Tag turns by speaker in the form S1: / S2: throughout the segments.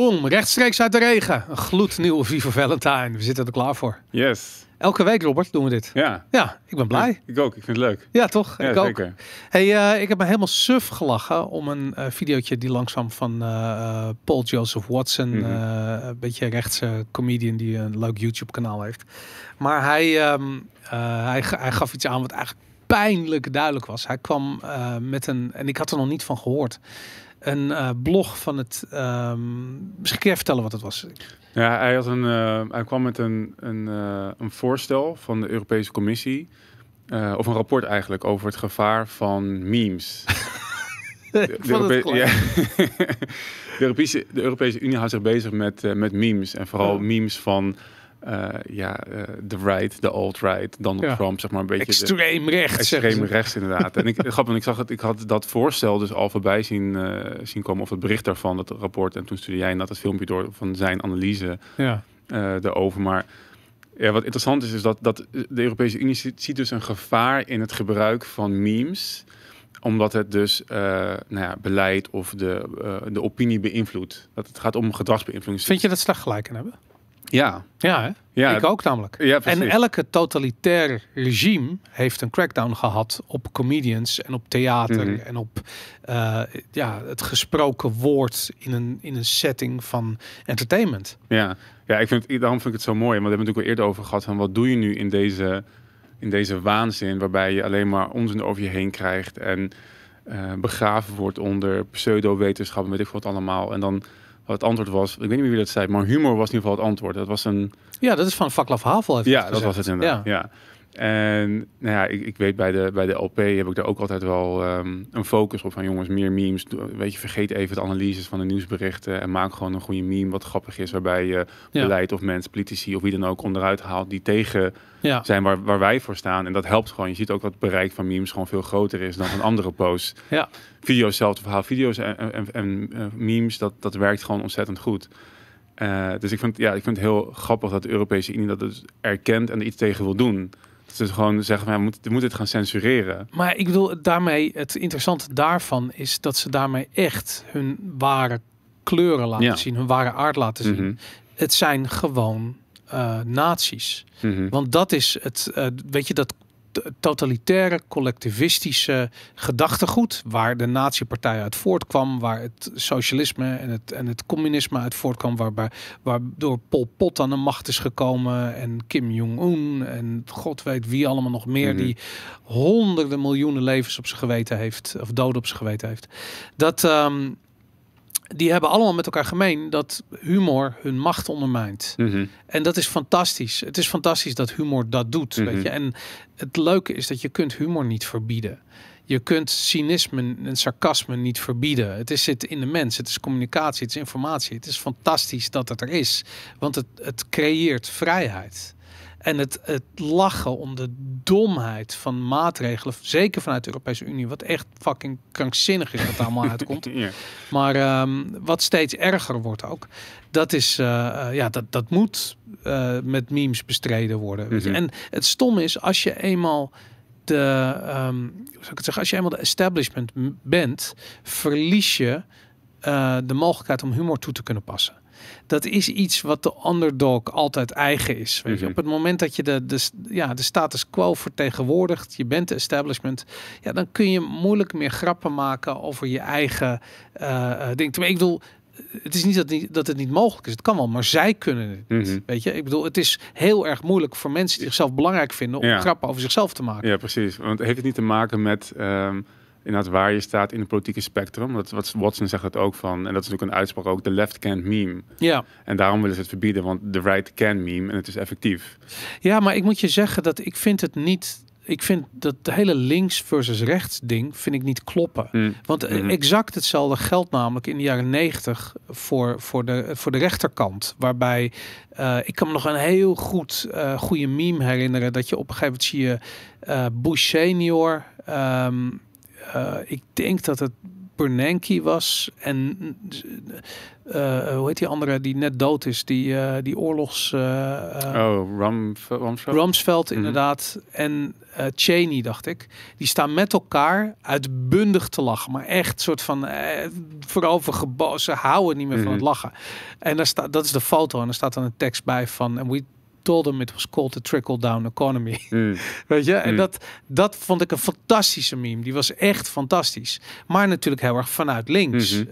S1: Boom, rechtstreeks uit de regen. Een gloednieuwe Viva Valentine. We zitten er klaar voor.
S2: Yes.
S1: Elke week, Robert, doen we dit.
S2: Ja.
S1: Ja, ik ben blij.
S2: Ik ook. Ik vind het leuk.
S1: Ja, toch?
S2: Ja,
S1: ik ook.
S2: zeker.
S1: Hey, eh, ik heb me helemaal suf gelachen om een eh videootje die langzaam van eh, Paul Joseph Watson,
S2: Mhm.
S1: een beetje rechtse comedian die een leuk YouTube kanaal heeft. Maar hij, ehm, eh, hij, hij gaf iets aan wat eigenlijk pijnlijk duidelijk was. Hij kwam met een, en ik had er nog niet van gehoord, een eh, blog van het, ehm, misschien kun je vertellen wat het was.
S2: Ja, hij, had een, eh, hij kwam met een, een, eh, een voorstel van de Europese Commissie. of een rapport eigenlijk over het gevaar van memes. Europe-
S1: gelijk.
S2: ja. de, Europese, de Europese Unie houdt zich bezig met, met memes. En vooral memes van eh, ja, eh, de right, de alt-right, Donald
S1: Ja.
S2: Trump, zeg maar een beetje. de-
S1: Extreem rechts.
S2: Extreem rechts inderdaad. En ik, grappig, ik zag het, ik had dat voorstel dus al voorbij zien, eh, zien komen, of het bericht daarvan, dat rapport. En toen stuurde jij net het filmpje door van zijn analyse
S1: Ja.
S2: eh erover. Maar ja, wat interessant is, is dat, dat de Europese Unie ziet, ziet dus een gevaar in het gebruik van memes omdat het dus eh, nou ja, beleid of de, eh, de opinie beïnvloedt. Dat het gaat om gedragsbeïnvloeding.
S1: Vind je dat ze daar gelijk in hebben?
S2: Ja,
S1: Ja, hè?
S2: ja,
S1: ik ook namelijk.
S2: ja.
S1: En elke totalitair regime heeft een crackdown gehad op comedians en op theater
S2: Mhm.
S1: en op eh, ja, het gesproken woord in een, in een setting van entertainment.
S2: Ja, ja ik vind, daarom vind ik het zo mooi. Want we hebben het natuurlijk al eerder over gehad van wat doe je nu in deze, in deze waanzin waarbij je alleen maar onzin over je heen krijgt en eh, begraven wordt onder pseudo-wetenschap en weet ik wat allemaal. En dan het antwoord was, ik weet niet meer wie dat zei, maar humor was in ieder geval het antwoord. Dat was een,
S1: Ja, dat is van Vaklav Havel.
S2: ja, dat was het inderdaad. Ja. En nou ja, ik, ik weet bij de, bij de LP heb ik daar ook altijd wel ehm, een focus op van jongens, meer memes. Weet je, vergeet even de analyses van de nieuwsberichten en maak gewoon een goede meme wat grappig is, waarbij je
S1: Ja.
S2: beleid of mensen, politici of wie dan ook onderuit haalt die tegen
S1: Ja.
S2: zijn waar, waar wij voor staan. En dat helpt gewoon. Je ziet ook dat het bereik van memes gewoon veel groter is dan van andere posts.
S1: Ja.
S2: Video's, hetzelfde verhaal. Video's en, en, en eh, memes, dat, dat werkt gewoon ontzettend goed. Eh, dus ik vind, ja, ik vind het heel grappig dat de Europese Unie dat dus erkent en er iets tegen wil doen. Ze gewoon zeggen, we moeten, we moeten dit gaan censureren.
S1: Maar ik bedoel, daarmee, het interessante daarvan is dat ze daarmee echt hun ware kleuren laten
S2: Ja.
S1: zien, hun ware aard laten zien.
S2: Mhm.
S1: Het zijn gewoon nazi's.
S2: Mhm.
S1: Want dat is het, eh, weet je, dat totalitaire, collectivistische gedachtegoed waar de nazi-partij uit voortkwam, waar het socialisme en het, en het communisme uit voortkwam, waarbij, waardoor Pol Pot aan de macht is gekomen en Kim Jong-un en god weet wie allemaal nog meer,
S2: Mhm.
S1: die honderden miljoenen levens op zijn geweten heeft, of doden op zijn geweten heeft. Dat, ehm, die hebben allemaal met elkaar gemeen dat humor hun macht ondermijnt.
S2: Mhm.
S1: En dat is fantastisch. Het is fantastisch dat humor dat doet.
S2: Mhm.
S1: weet je? En het leuke is dat je kunt humor niet verbieden. Je kunt cynisme en sarcasme niet verbieden. Het is zit in de mens. Het is communicatie. Het is informatie. Het is fantastisch dat het er is. Want het, het creëert vrijheid. En het, het lachen om de domheid van maatregelen, zeker vanuit de Europese Unie, wat echt fucking krankzinnig is wat allemaal uitkomt.
S2: Ja.
S1: Maar ehm, wat steeds erger wordt ook, dat is, eh, eh, ja, dat, dat moet eh, met memes bestreden worden.
S2: Mhm.
S1: En het stomme is, als je eenmaal de, ehm, hoe zou ik het zeggen, als je eenmaal de establishment bent, verlies je de mogelijkheid om humor toe te kunnen passen. Dat is iets wat de underdog altijd eigen is. Weet je.
S2: Mhm.
S1: Op het moment dat je de, de, ja, de status quo vertegenwoordigt, je bent de establishment, ja, dan kun je moeilijk meer grappen maken over je eigen eh, ding. Ik bedoel, het is niet dat, niet dat het niet mogelijk is. Het kan wel, maar zij kunnen het niet.
S2: Mhm.
S1: Weet je, ik bedoel, het is heel erg moeilijk voor mensen die zichzelf belangrijk vinden om
S2: Ja.
S1: grappen over zichzelf te maken.
S2: Ja, precies. Want heeft het niet te maken met ehm inderdaad waar je staat in het politieke spectrum? Dat, wat Watson zegt het ook van, en dat is natuurlijk een uitspraak ook, de left can't meme.
S1: Ja.
S2: En daarom willen ze het verbieden, want de right can meme en het is effectief.
S1: ja, maar ik moet je zeggen dat ik vind het niet. Ik vind dat de hele links versus rechts ding vind ik niet kloppen.
S2: Mm.
S1: Want eh,
S2: Mhm.
S1: exact hetzelfde geldt namelijk in de jaren negentig voor, voor, de, voor de rechterkant. Waarbij eh, ik kan me nog een heel goed eh, goede meme herinneren. Dat je op een gegeven moment zie je eh, Bush senior. ehm, eh, ik denk dat het Bernanke was en eh, hoe heet die andere die net dood is, die, uh, die oorlogs...
S2: Oh, Rum, Rumsfeld?
S1: Rumsfeld, mhm. inderdaad. En Cheney, dacht ik. Die staan met elkaar uitbundig te lachen. Maar echt soort van voorovergebogen. Ze houden niet meer van het mhm. lachen. En daar staat, dat is de foto. En er staat dan een tekst bij van... And we told them it was called the trickle-down economy. Mm. Weet je? En mm. dat, dat vond ik een fantastische meme. Die was echt fantastisch. Maar natuurlijk heel erg vanuit links mm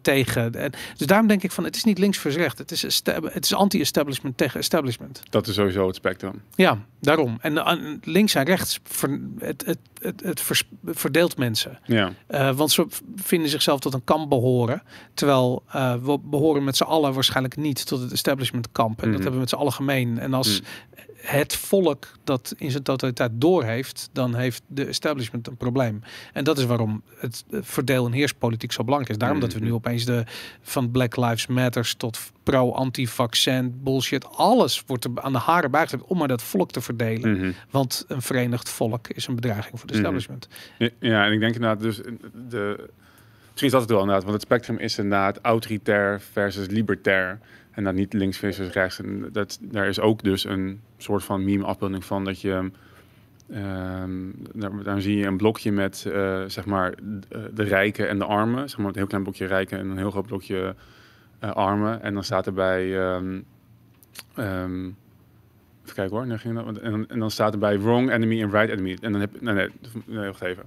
S1: tegen. En, dus daarom denk ik van, het is niet links versus recht. Het is, het is anti-establishment tegen establishment.
S2: Dat is sowieso het spectrum.
S1: Ja, daarom. En uh, links en rechts, ver, het, het, het, het verdeelt mensen.
S2: Ja.
S1: Uh, want ze vinden zichzelf tot een kamp behoren. Terwijl we behoren met z'n allen waarschijnlijk niet tot het establishment kamp. En dat mhm. hebben we met z'n allen gemeen. En als mm. het volk dat in zijn totaliteit doorheeft, dan heeft de establishment een probleem. En dat is waarom het verdeel- en heerspolitiek zo belangrijk is. Daarom dat we nu opeens de van Black Lives Matters tot pro-anti-vaccin bullshit, alles wordt er aan de haren bijgezet om maar dat volk te verdelen. Mm-hmm. Want een verenigd volk is een bedreiging voor de establishment.
S2: Ja, en ik denk inderdaad, dus de. Misschien is dat het wel inderdaad, want het spectrum is inderdaad autoritair versus libertair. En dat niet links versus rechts. En dat, daar is ook dus een soort van meme-afbeelding van dat je. Um, daar, zie je een blokje met uh, zeg maar de rijken en de armen. Zeg maar een heel klein blokje rijken en een heel groot blokje uh, armen. En dan staat erbij. Um, um, even kijken hoor. En, en, dan staat erbij wrong enemy en right enemy. En dan heb nee, nee, nee wacht even.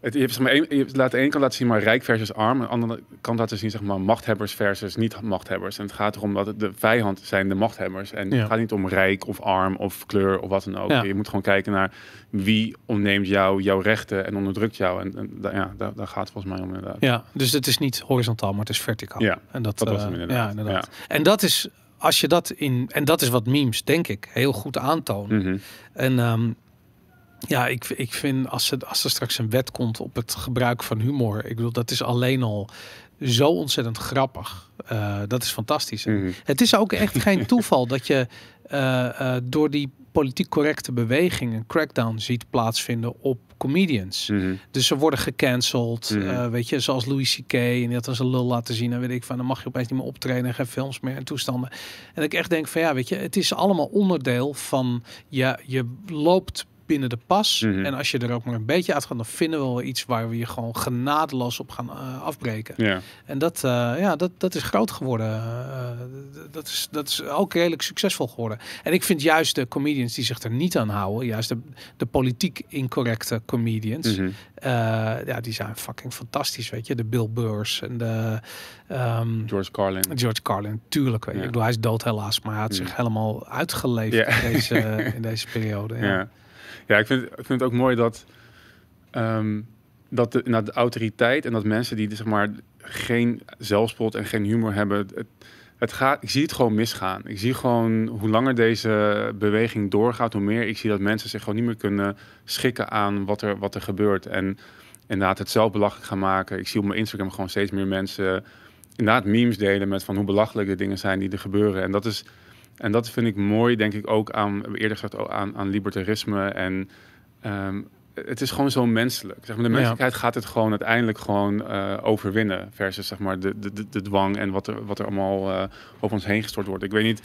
S2: Het, je, hebt, zeg maar, een, je laat de ene kant laten zien maar rijk versus arm. En de andere kant laten zien zeg maar, machthebbers versus niet-machthebbers. En het gaat erom dat de vijand zijn de machthebbers. En het gaat niet om rijk of arm of kleur of wat dan ook. Je moet gewoon kijken naar wie ontneemt jou jouw rechten en onderdrukt jou. En, en ja, daar, daar, gaat het volgens mij om inderdaad.
S1: Ja, dus het is niet horizontaal, maar het is verticaal.
S2: Ja,
S1: en dat,
S2: dat was hem inderdaad.
S1: Ja, inderdaad. En dat is als je dat in en dat is wat memes denk ik heel goed aantonen. Mhm. En um, ja, ik, ik vind als, er, als er straks een wet komt op het gebruik van humor, ik bedoel, dat is alleen al zo ontzettend grappig. Uh, dat is fantastisch. Mhm. Het is ook echt geen toeval dat je uh, uh, door die politiek correcte beweging een crackdown ziet plaatsvinden op comedians. Mm -hmm. Dus ze worden gecanceld. Mm -hmm. weet je, zoals Louis C.K. En die had als een lul laten zien. En weet ik van, dan mag je opeens niet meer optreden en geen films meer en toestanden. En ik echt denk van ja, weet je, het is allemaal onderdeel van ja, je loopt binnen de pas. Mhm. En als je er ook maar een beetje uitgaat, dan vinden we wel iets waar we je gewoon genadeloos op gaan uh, afbreken. En dat, uh, ja, dat, dat is groot geworden. Uh, dat, is, dat is ook redelijk succesvol geworden. En ik vind juist de comedians die zich er niet aan houden, juist de, de politiek incorrecte comedians, mm ja, die zijn fucking fantastisch, weet je. De Bill Burrs en de...
S2: Um, George Carlin.
S1: George Carlin, tuurlijk. Weet je. Ik bedoel, hij is dood helaas, maar hij had mhm. zich helemaal uitgeleefd in, deze, in deze periode. ja.
S2: Ja, ik vind, ik vind het ook mooi dat, um, dat de, de autoriteit en dat mensen die zeg maar geen zelfspot en geen humor hebben, het, het gaat, ik zie het gewoon misgaan. Ik zie gewoon hoe langer deze beweging doorgaat, hoe meer ik zie dat mensen zich gewoon niet meer kunnen schikken aan wat er, wat er gebeurt. En inderdaad het zelf belachelijk gaan maken. Ik zie op mijn Instagram gewoon steeds meer mensen inderdaad memes delen met van hoe belachelijk de dingen zijn die er gebeuren. En dat is en dat vind ik mooi, denk ik, ook aan, eerder gezegd, aan, aan libertarisme. En ehm, het is gewoon zo menselijk. Zeg maar, de menselijkheid gaat het gewoon uiteindelijk gewoon uh, overwinnen. Versus zeg maar, de, de, de, dwang en wat er, wat er allemaal uh, over ons heen gestort wordt. Ik weet niet,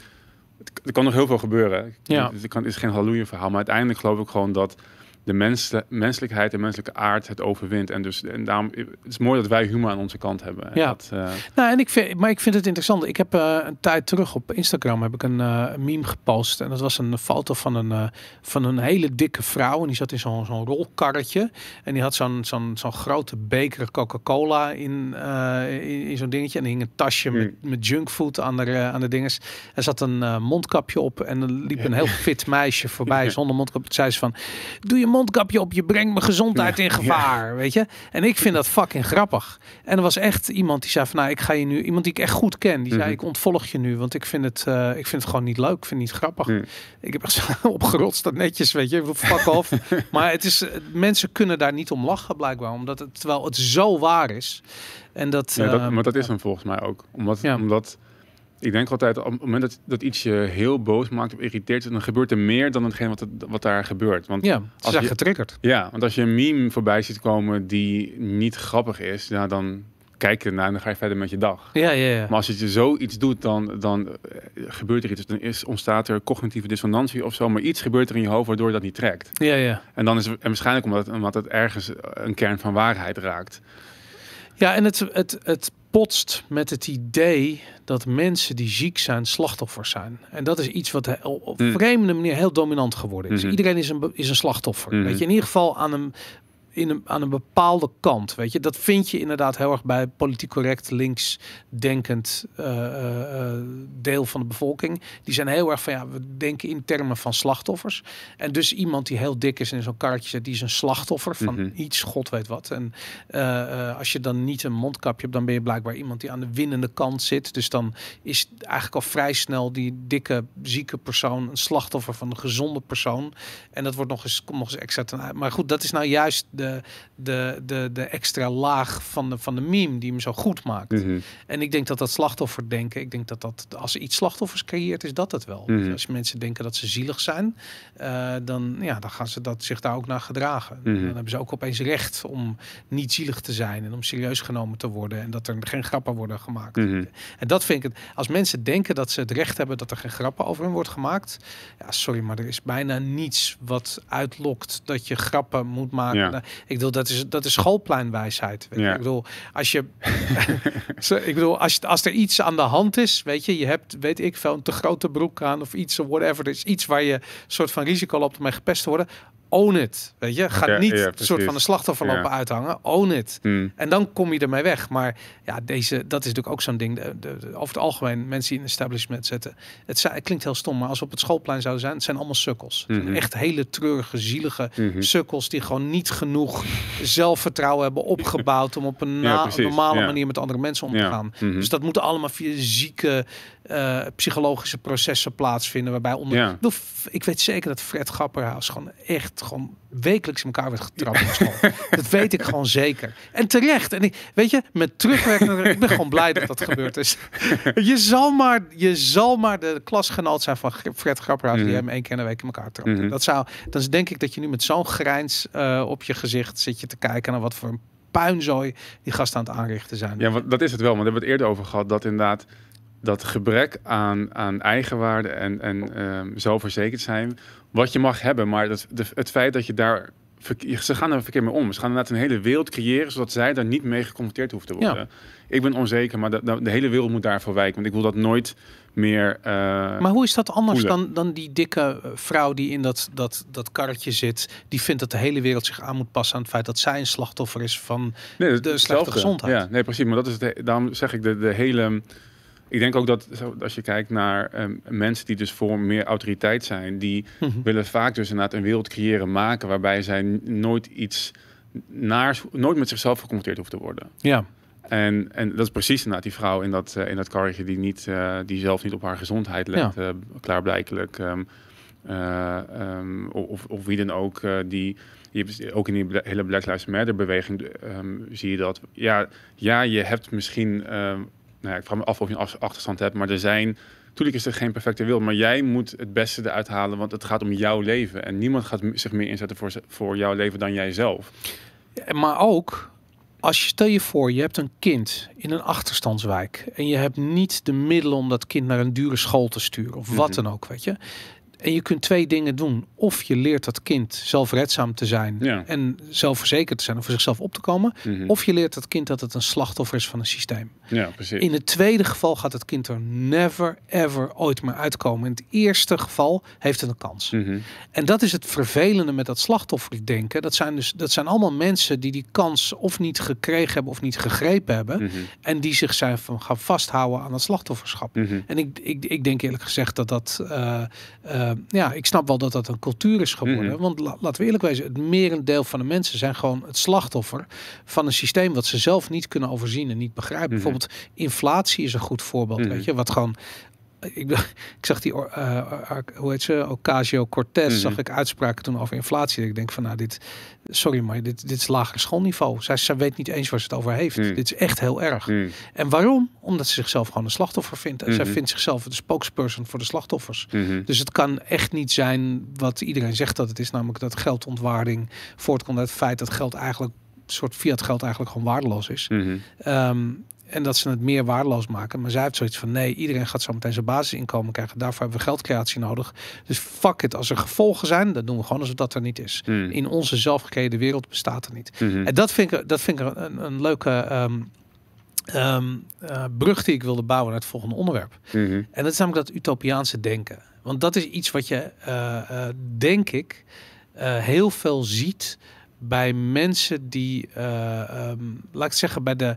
S2: er kan nog heel veel gebeuren.
S1: Ja.
S2: Het, kan, is geen halleluja verhaal. Maar uiteindelijk geloof ik gewoon dat de mens, menselijkheid en menselijke aard het overwint. En dus en daarom het is mooi dat wij humor aan onze kant hebben.
S1: Ja.
S2: Dat, uh...
S1: Nou, en ik vind, maar ik vind het interessant. Ik heb uh, een tijd terug op Instagram heb ik een uh, meme gepost en dat was een foto van een van een hele dikke vrouw en die zat in zo'n zo'n rolkarretje en die had zo'n zo'n zo'n grote beker Coca-Cola in, in, in zo'n dingetje en er hing een tasje met, hmm. met junkfood aan de aan de dinges. Er zat een mondkapje op en er liep een heel fit meisje voorbij zonder mondkapje. Zei ze van, doe je mondkapje op, je brengt mijn gezondheid in gevaar, weet je. En ik vind dat fucking grappig. En er was echt iemand die zei van, nou, ik ga je nu, iemand die ik echt goed ken, die zei, mhm. ik ontvolg je nu, want ik vind het, uh, ik vind het gewoon niet leuk, ik vind het niet grappig. Ik heb echt opgerotst dat netjes, weet je, fuck off. maar het is, mensen kunnen daar niet om lachen blijkbaar, omdat het, terwijl het zo waar is. En dat,
S2: ja, dat, uh, maar dat is hem volgens mij ook, omdat, omdat Ik denk altijd, op het moment dat, dat iets je heel boos maakt of irriteert, dan gebeurt er meer dan hetgeen wat, het- wat daar gebeurt. Want
S1: Ja, ze
S2: als je-
S1: getriggerd.
S2: Ja, want als je een meme voorbij ziet komen die niet grappig is, ja, dan kijk je ernaar en dan ga je verder met je dag.
S1: Ja, ja, ja.
S2: Maar als je zoiets doet, dan, dan eh, gebeurt er iets. Dan is, ontstaat er cognitieve dissonantie of zo. Maar iets gebeurt er in je hoofd waardoor je dat niet trekt.
S1: Ja, ja.
S2: En dan is het en waarschijnlijk omdat het, omdat het ergens een kern van waarheid raakt.
S1: Ja, en het, het, het potst met het idee dat mensen die ziek zijn slachtoffers zijn. En dat is iets wat op
S2: Mm.
S1: vreemde manier heel dominant geworden is.
S2: Mhm.
S1: Iedereen is een, is een slachtoffer.
S2: Mhm.
S1: Weet je, in ieder geval aan een, in een, aan een bepaalde kant. Weet je, dat vind je inderdaad heel erg bij politiek correct, links denkend eh, eh, eh, deel van de bevolking. Die zijn heel erg van ja, we denken in termen van slachtoffers. En dus iemand die heel dik is en in zo'n karretje zit, die is een slachtoffer van
S2: Mhm.
S1: iets, god weet wat. En als je dan niet een mondkapje hebt, dan ben je blijkbaar iemand die aan de winnende kant zit. Dus dan is eigenlijk al vrij snel die dikke, zieke persoon een slachtoffer van de gezonde persoon. En dat wordt nog eens, komt nog eens extra ten uit. Maar goed, dat is nou juist de, de, de, de extra laag van de, van de meme die hem zo goed maakt.
S2: Mhm.
S1: En ik denk dat dat slachtofferdenken, ik denk dat dat als er iets slachtoffers creëert, is dat het wel. Dus als mensen denken dat ze zielig zijn, eh, dan, ja, dan gaan ze dat, zich daar ook naar gedragen.
S2: Mhm.
S1: Dan hebben ze ook opeens recht om niet zielig te zijn en om serieus genomen te worden en dat er geen grappen worden gemaakt. En dat vind ik het. Als mensen denken dat ze het recht hebben dat er geen grappen over hen wordt gemaakt, ja, sorry, maar er is bijna niets wat uitlokt dat je grappen moet maken.
S2: Ja.
S1: Ik bedoel, dat is, dat is schoolpleinwijsheid. Weet je.
S2: Ja.
S1: Ik bedoel, als je, ik bedoel, als, als er iets aan de hand is, weet je, je hebt, weet ik veel, een te grote broek aan of iets, of whatever. Er is iets waar je een soort van risico loopt om mee gepest te worden. Own it, weet je. Ga
S2: Ja,
S1: niet
S2: ja,
S1: een soort van een slachtoffer
S2: Ja.
S1: lopen uithangen. Own it.
S2: Mhm.
S1: En dan kom je ermee weg. Maar ja, deze, dat is natuurlijk ook zo'n ding. De, de- de- over het algemeen, mensen die in establishment zetten. Het, klinkt heel stom, maar als we op het schoolplein zouden zijn, het zijn allemaal sukkels.
S2: Mhm.
S1: Echt hele treurige, zielige
S2: Mhm.
S1: sukkels die gewoon niet genoeg zelfvertrouwen hebben opgebouwd om op een na- normale manier met andere mensen om te gaan.
S2: Mhm.
S1: Dus dat moet allemaal via zieke eh, psychologische processen plaatsvinden. Waarbij onder.
S2: Ja.
S1: Ik weet zeker dat Fred Grapperhaus gewoon echt gewoon wekelijks in elkaar werd getrapt op school. dat weet ik gewoon zeker. En terecht. En ik, weet je, met terugwerkende. ik ben gewoon blij dat dat gebeurd is. je, zal maar, je zal maar de klasgenoot zijn van Fred Grapperhaus die
S2: Mhm.
S1: hem één keer in de week in elkaar trapt.
S2: Mhm.
S1: Dat zou. Dan denk ik dat je nu met zo'n grijns eh, op je gezicht zit je te kijken naar wat voor een puinzooi die gasten aan het aanrichten zijn.
S2: Ja, want dat is het wel. Maar daar hebben we het eerder over gehad. Dat inderdaad dat gebrek aan, aan eigenwaarde en, en ehm, zelfverzekerd zijn. Wat je mag hebben. Maar dat, de, het feit dat je daar... Ze gaan er verkeerd mee om. Ze gaan inderdaad een hele wereld creëren... zodat zij daar niet mee geconfronteerd hoeven te worden. Ik ben onzeker, maar de, de, de hele wereld moet daarvoor wijken. Want ik wil dat nooit meer... eh,
S1: Maar hoe is dat anders
S2: voelen.
S1: dan, dan die dikke eh, vrouw die in dat, dat, dat karretje zit? Die vindt dat de hele wereld zich aan moet passen aan het feit dat zij een slachtoffer is van.
S2: Nee,
S1: de slechte gezondheid.
S2: Ja, nee, precies. Maar dat is het, daarom zeg ik de, de hele. Ik denk ook dat als je kijkt naar ehm, mensen die dus voor meer autoriteit zijn, die
S1: Mhm.
S2: willen vaak dus inderdaad een wereld creëren, maken waarbij zij nooit iets naars, nooit met zichzelf geconfronteerd hoeft te worden.
S1: Ja,
S2: En, en dat is precies inderdaad die vrouw in dat, eh, in dat karretje die, niet, eh, die zelf niet op haar gezondheid let, eh, klaarblijkelijk. ehm, eh, ehm, of, of wie dan ook, die, je ook in die hele Black Lives Matter beweging zie je dat. Ja, ja, je hebt misschien, nou ja, ik vraag me af of je een ach- achterstand hebt, maar er zijn, natuurlijk is er geen perfecte wereld, maar jij moet het beste eruit halen, want het gaat om jouw leven. En niemand gaat zich meer inzetten voor, voor jouw leven dan jijzelf.
S1: maar ook als je stel je voor, je hebt een kind in een achterstandswijk en je hebt niet de middelen om dat kind naar een dure school te sturen of wat
S2: Mhm.
S1: dan ook, weet je. En je kunt twee dingen doen. Of je leert dat kind zelfredzaam te zijn
S2: Ja.
S1: en zelfverzekerd te zijn om voor zichzelf op te komen.
S2: Mhm.
S1: Of je leert dat kind dat het een slachtoffer is van een systeem.
S2: ja, precies.
S1: In het tweede geval gaat het kind er never ever ooit meer uitkomen. In het eerste geval heeft het een kans.
S2: Mhm.
S1: En dat is het vervelende met dat slachtofferdenken. Dat zijn dus dat zijn allemaal mensen die die kans of niet gekregen hebben of niet gegrepen hebben.
S2: Mhm.
S1: En die zich zijn van gaan vasthouden aan het slachtofferschap. En ik, ik, ik denk eerlijk gezegd dat dat. eh, eh, ja, ik snap wel dat dat een cultuur is geworden.
S2: Mhm.
S1: Want la- laten we eerlijk wezen, het merendeel van de mensen zijn gewoon het slachtoffer van een systeem wat ze zelf niet kunnen overzien en niet begrijpen.
S2: Mhm.
S1: Bijvoorbeeld inflatie is een goed voorbeeld.
S2: Mhm.
S1: Weet je, wat gewoon ik, ik zag die, uh, hoe heet ze, Ocasio-Cortez,
S2: Mhm.
S1: zag ik uitspraken toen over inflatie. Ik denk van, nou, dit, sorry, maar dit, dit is lager schoolniveau. Zij, zij weet niet eens waar ze het over heeft.
S2: Mhm.
S1: Dit is echt heel erg.
S2: Hmm.
S1: En waarom? Omdat ze zichzelf gewoon een slachtoffer vindt. En zij
S2: Mhm.
S1: vindt zichzelf de spokesperson voor de slachtoffers.
S2: Mhm.
S1: Dus het kan echt niet zijn wat iedereen zegt dat het is, namelijk dat geldontwaarding voortkomt uit het feit dat geld eigenlijk, soort fiat geld eigenlijk gewoon waardeloos is.
S2: Mhm.
S1: Ehm, en dat ze het meer waardeloos maken. Maar zij heeft zoiets van nee, iedereen gaat zo meteen zijn basisinkomen krijgen. Daarvoor hebben we geldcreatie nodig. Dus fuck it. Als er gevolgen zijn, dan doen we gewoon alsof dat er niet is.
S2: Hmm.
S1: In onze zelfgecreëerde wereld bestaat er niet.
S2: Mhm.
S1: En dat vind ik, dat vind ik een, een leuke ehm, ehm, eh, brug die ik wilde bouwen naar het volgende onderwerp.
S2: Mhm.
S1: En dat is namelijk dat utopiaanse denken. Want dat is iets wat je, eh, eh, denk ik, heel veel ziet bij mensen die, eh, ehm, laat ik zeggen, bij de.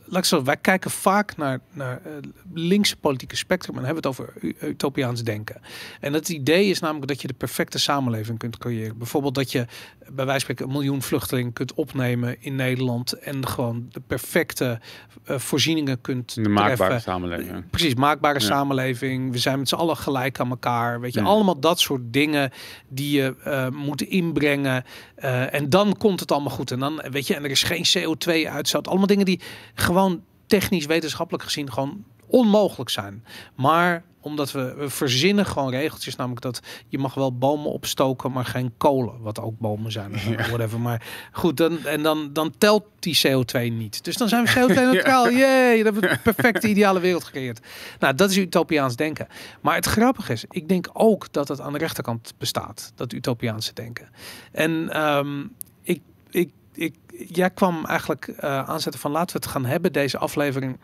S1: Eh, laat ik zo, wij kijken vaak naar, naar eh, linkse politieke spectrum en hebben het over utopiaans denken. En het idee is namelijk dat je de perfecte samenleving kunt creëren. Bijvoorbeeld dat je bij wijze van spreken een miljoen vluchtelingen kunt opnemen in Nederland en gewoon de perfecte eh, voorzieningen kunt
S2: De maakbare
S1: treffen.
S2: samenleving.
S1: Precies, maakbare
S2: Ja.
S1: samenleving. We zijn met z'n allen gelijk aan elkaar. Weet je,
S2: Ja.
S1: allemaal dat soort dingen die je eh, moet inbrengen. Eh, en dan komt het allemaal goed. En dan, weet je, en er is geen CO2-uitstoot. Allemaal dingen die gewoon technisch, wetenschappelijk gezien gewoon onmogelijk zijn. Maar omdat we, we verzinnen gewoon regeltjes, namelijk dat je mag wel bomen opstoken, maar geen kolen, wat ook bomen zijn, of whatever. Maar goed, dan, en dan, dan telt die CO2 niet. Dus dan zijn we CO2-neutraal. Jee, dan hebben we een perfecte ideale wereld gecreëerd. Nou, dat is utopiaans denken. Maar het grappige is, ik denk ook dat het aan de rechterkant bestaat, dat utopiaanse denken. En ehm, ik, ik, ik, jij kwam eigenlijk eh, aanzetten van laten we het gaan hebben, deze aflevering,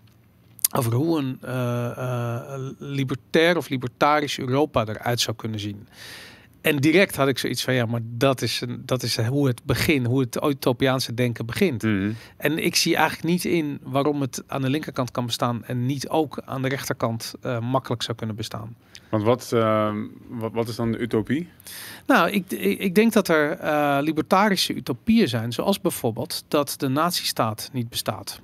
S1: over hoe een eh, eh, libertair of libertarisch Europa eruit zou kunnen zien. En direct had ik zoiets van ja, maar dat is, een, dat is hoe het begin, hoe het utopiaanse denken begint.
S2: Mhm.
S1: En ik zie eigenlijk niet in waarom het aan de linkerkant kan bestaan en niet ook aan de rechterkant eh, makkelijk zou kunnen bestaan.
S2: Want wat, ehm, wat, wat is dan de utopie?
S1: Nou, ik, ik, ik denk dat er eh, libertarische utopieën zijn, zoals bijvoorbeeld dat de nazistaat niet bestaat.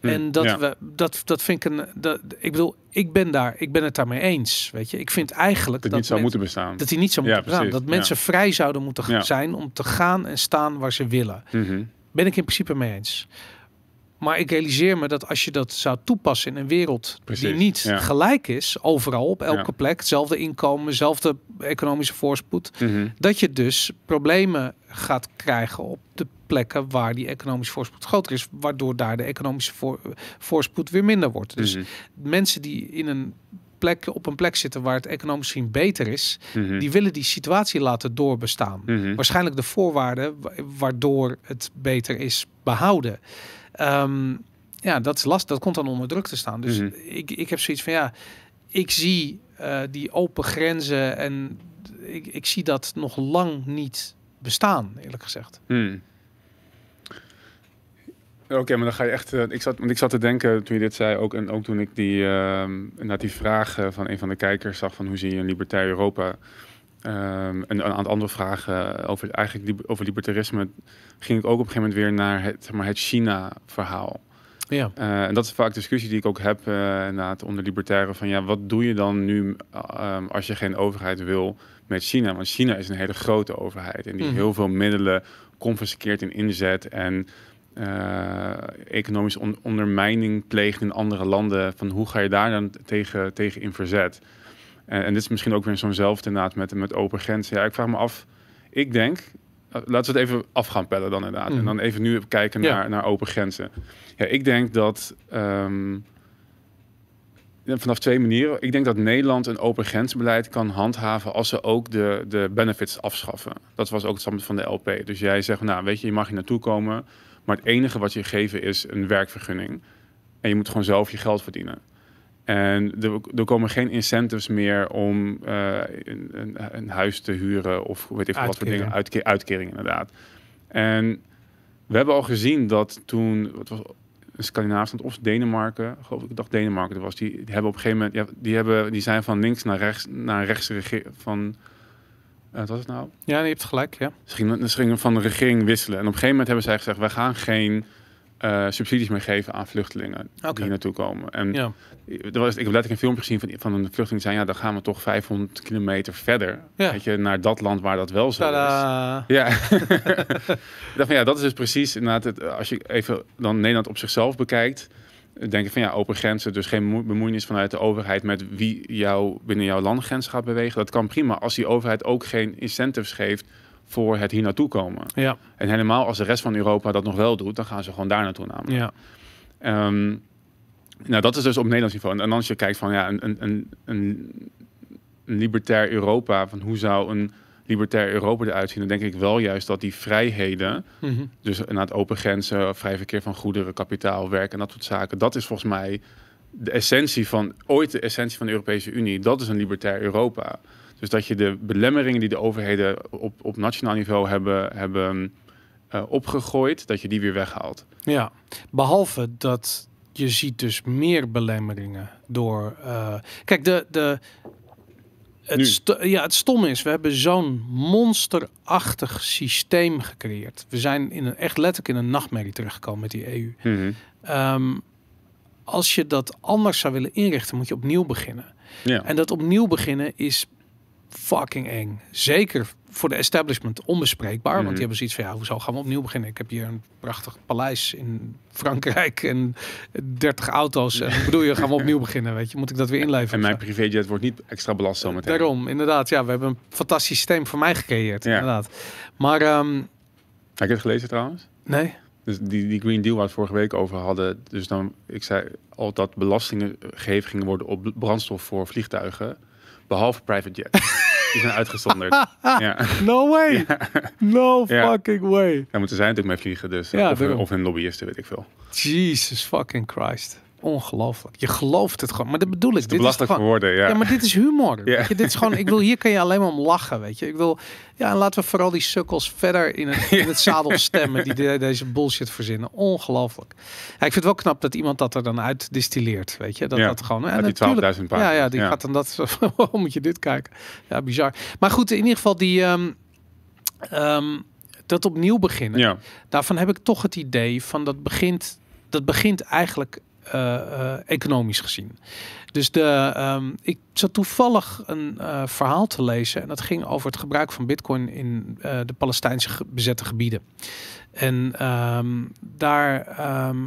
S2: Hm,
S1: En dat
S2: ja.
S1: we dat dat vind ik een dat, ik bedoel ik ben daar ik ben het daarmee eens weet je. Ik vind eigenlijk
S2: Dat
S1: dat
S2: niet zou moeten bestaan.
S1: dat die niet zou
S2: Ja,
S1: moeten bestaan dat mensen vrij zouden moeten zijn om te gaan en staan waar ze willen.
S2: Mhm.
S1: ben ik in principe mee eens. Maar ik realiseer me dat als je dat zou toepassen in een wereld die niet gelijk is overal op elke plek hetzelfde inkomen hetzelfde economische voorspoed
S2: Mhm.
S1: dat je dus problemen gaat krijgen op de plekken waar die economische voorspoed groter is, waardoor daar de economische voor, voorspoed weer minder wordt. Dus
S2: Mhm.
S1: mensen die in een plek op een plek zitten waar het economisch misschien beter is,
S2: Mhm.
S1: die willen die situatie laten doorbestaan.
S2: Mhm.
S1: Waarschijnlijk de voorwaarden wa- waardoor het beter is behouden. Ehm, ja, dat is last. Dat komt dan onder druk te staan. Dus ik, ik heb zoiets van ja, ik zie eh, die open grenzen en ik, ik zie dat nog lang niet bestaan, eerlijk gezegd.
S2: Hmm. Oké, maar dan ga je echt. eh, ik, zat, want ik zat te denken toen je dit zei, ook, en ook toen ik die, naar die vraag eh, van een van de kijkers zag van hoe zie je een libertair Europa. ehm, en een aantal andere vragen over eigenlijk over libertarisme, ging ik ook op een gegeven moment weer naar het, zeg maar, het China-verhaal.
S1: Ja.
S2: Eh, en dat is vaak discussie die ik ook heb eh inderdaad onder libertairen. Van ja, wat doe je dan nu ehm, als je geen overheid wil met China? Want China is een hele grote overheid en die
S1: Mhm.
S2: heel veel middelen confiskeert en inzet en eh, economische on- ondermijning pleegt in andere landen. Van hoe ga je daar dan tegen, tegen in verzet? En, en dit is misschien ook weer zo'nzelfde inderdaad met, met open grenzen. Ja, ik vraag me af. Ik denk, eh, laten we het even af gaan pellen dan inderdaad.
S1: Mhm.
S2: En dan even nu kijken
S1: Ja.
S2: naar, naar open grenzen. Ja, ik denk dat ehm, vanaf twee manieren. Ik denk dat Nederland een open grensbeleid kan handhaven als ze ook de, de benefits afschaffen. Dat was ook het standpunt van de LP. Dus jij zegt, nou weet je, je mag hier naartoe komen, maar het enige wat je geven is een werkvergunning. En je moet gewoon zelf je geld verdienen. En er, er komen geen incentives meer om eh, een, een, een huis te huren of weet ik wat voor dingen. Uitke uitkering inderdaad. En we hebben al gezien dat toen, wat was land of Denemarken, geloof ik, ik dacht Denemarken er was, die, die hebben op een gegeven moment, ja, die, hebben, die zijn van links naar rechts, naar rechts regeer, van, wat was het nou?
S1: ja, je hebt gelijk. Ja.
S2: Ze gingen, ze gingen van de regering wisselen. En op een gegeven moment hebben zij gezegd, wij gaan geen eh, subsidies meer geven aan vluchtelingen die hier naartoe komen. En
S1: Ja.
S2: er was, ik heb letterlijk een filmpje gezien van, van een vluchteling die zei, ja, dan gaan we toch 500 kilometer verder.
S1: Ja.
S2: Weet je, naar dat land waar dat wel zo is. Ja, ik dacht van ja, dat is dus precies inderdaad het, als je even dan Nederland op zichzelf bekijkt, denk ik van ja, open grenzen, dus geen bemoe- bemoeienis vanuit de overheid met wie jou binnen jouw landgrens gaat bewegen. Dat kan prima als die overheid ook geen incentives geeft voor het hier naartoe komen.
S1: Ja,
S2: En helemaal als de rest van Europa dat nog wel doet, dan gaan ze gewoon daar naartoe namelijk.
S1: ja.
S2: Ehm, nou, dat is dus op Nederlands niveau. En als je kijkt van ja, een, een, een, een libertair Europa, van hoe zou een libertair Europa eruit zien, dan denk ik wel juist dat die vrijheden,
S1: Mhm.
S2: dus inderdaad open grenzen, vrij verkeer van goederen, kapitaal, werk en dat soort zaken, dat is volgens mij de essentie van, ooit de essentie van de Europese Unie. Dat is een libertair Europa. Dus dat je de belemmeringen die de overheden op, op nationaal niveau hebben, hebben eh, opgegooid, dat je die weer weghaalt.
S1: Ja, behalve dat je ziet dus meer belemmeringen door. eh, kijk, de, de, het, ja, het stomme is, we hebben zo'n monsterachtig systeem gecreëerd. We zijn in een, echt letterlijk in een nachtmerrie terechtgekomen met die EU.
S2: Mhm.
S1: Ehm, als je dat anders zou willen inrichten, moet je opnieuw beginnen.
S2: Ja.
S1: En dat opnieuw beginnen is fucking eng. Zeker voor de establishment onbespreekbaar.
S2: Mhm.
S1: Want die hebben zoiets van, ja, hoezo gaan we opnieuw beginnen? Ik heb hier een prachtig paleis in Frankrijk en 30 auto's. En bedoel je, gaan we opnieuw beginnen? Weet je, moet ik dat weer inleveren?
S2: En mijn privéjet wordt niet extra belast zometeen.
S1: Daarom, inderdaad. Ja, we hebben een fantastisch systeem voor mij gecreëerd.
S2: Ja.
S1: Inderdaad. Maar, ehm,
S2: Heb je het gelezen trouwens?
S1: nee.
S2: Dus die, die Green Deal waar we het vorige week over hadden. Dus dan, ik zei al dat belastingen gegeven gingen worden op brandstof voor vliegtuigen. Behalve private jets. die zijn uitgezonderd. ja.
S1: No way. No fucking way.
S2: Daar moeten zij natuurlijk mee vliegen. Dus,
S1: Ja,
S2: of, of hun lobbyisten, weet ik veel.
S1: Jesus fucking Christ. Ongelooflijk. Je gelooft het gewoon. Maar dat bedoel ik.
S2: Te
S1: Dit is gewoon...
S2: woorden, ja.
S1: Ja, maar dit is humor.
S2: Ja.
S1: Weet je, dit is gewoon, ik wil, hier kan je alleen maar om lachen, weet je. Ik wil, ja, en laten we vooral die sukkels verder in het, in het zadel stemmen die de- deze bullshit verzinnen. Ongelooflijk. Ja, ik vind het wel knap dat iemand dat er dan uit distilleert, weet je. Dat
S2: Ja,
S1: dat gewoon, en
S2: die
S1: natuurlijk-
S2: 12.000
S1: Ja, ja, die gaat dan dat, waarom moet je dit kijken? Ja, bizar. Maar goed, in ieder geval die, ehm, ehm, dat opnieuw beginnen.
S2: Ja,
S1: Daarvan heb ik toch het idee van dat begint, dat begint eigenlijk economisch gezien. Dus de, ehm, ik zat toevallig een eh, verhaal te lezen en dat ging over het gebruik van bitcoin in eh, de Palestijnse bezette gebieden. En ehm, daar, ehm,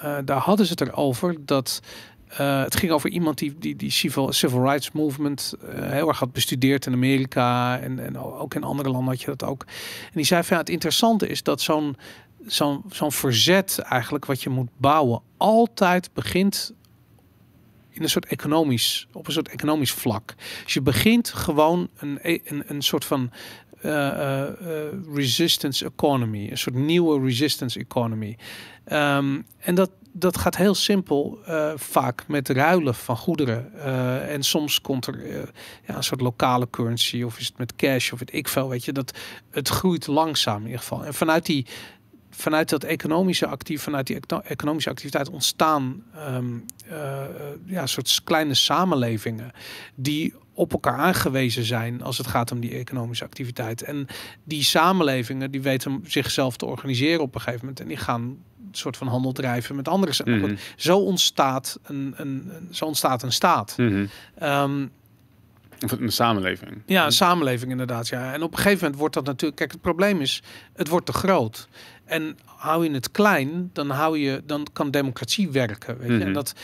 S1: eh, daar hadden ze het erover dat eh, het ging over iemand die die, die civil, civil rights movement eh, heel erg had bestudeerd in Amerika en, en ook in andere landen had je dat ook. En die zei van ja, het interessante is dat zo'n zo'n verzet eigenlijk wat je moet bouwen altijd begint in een soort economisch op een soort economisch vlak. Dus je begint gewoon een e- een, een soort van eh, eh, eh, resistance economy, een soort nieuwe resistance economy. Ehm, en dat dat gaat heel simpel, vaak met ruilen van goederen. En soms komt er ja, een soort lokale currency, of is het met cash, of het ik veel, weet je. Dat het groeit langzaam in ieder geval. En vanuit die vanuit dat economische actief, vanuit die eco- economische activiteit ontstaan ehm, eh, ja, soort kleine samenlevingen die op elkaar aangewezen zijn als het gaat om die economische activiteit. En die samenlevingen die weten zichzelf te organiseren op een gegeven moment en die gaan een soort van handel drijven met andere. za-
S2: Mhm.
S1: Zo ontstaat een, een, zo ontstaat een staat. Ehm,
S2: Of een samenleving.
S1: ja, een samenleving inderdaad. Ja. En op een gegeven moment wordt dat natuurlijk. Kijk, het probleem is, het wordt te groot. En hou je het klein, dan hou je, dan kan democratie werken. Weet je?
S2: Mhm.
S1: En dat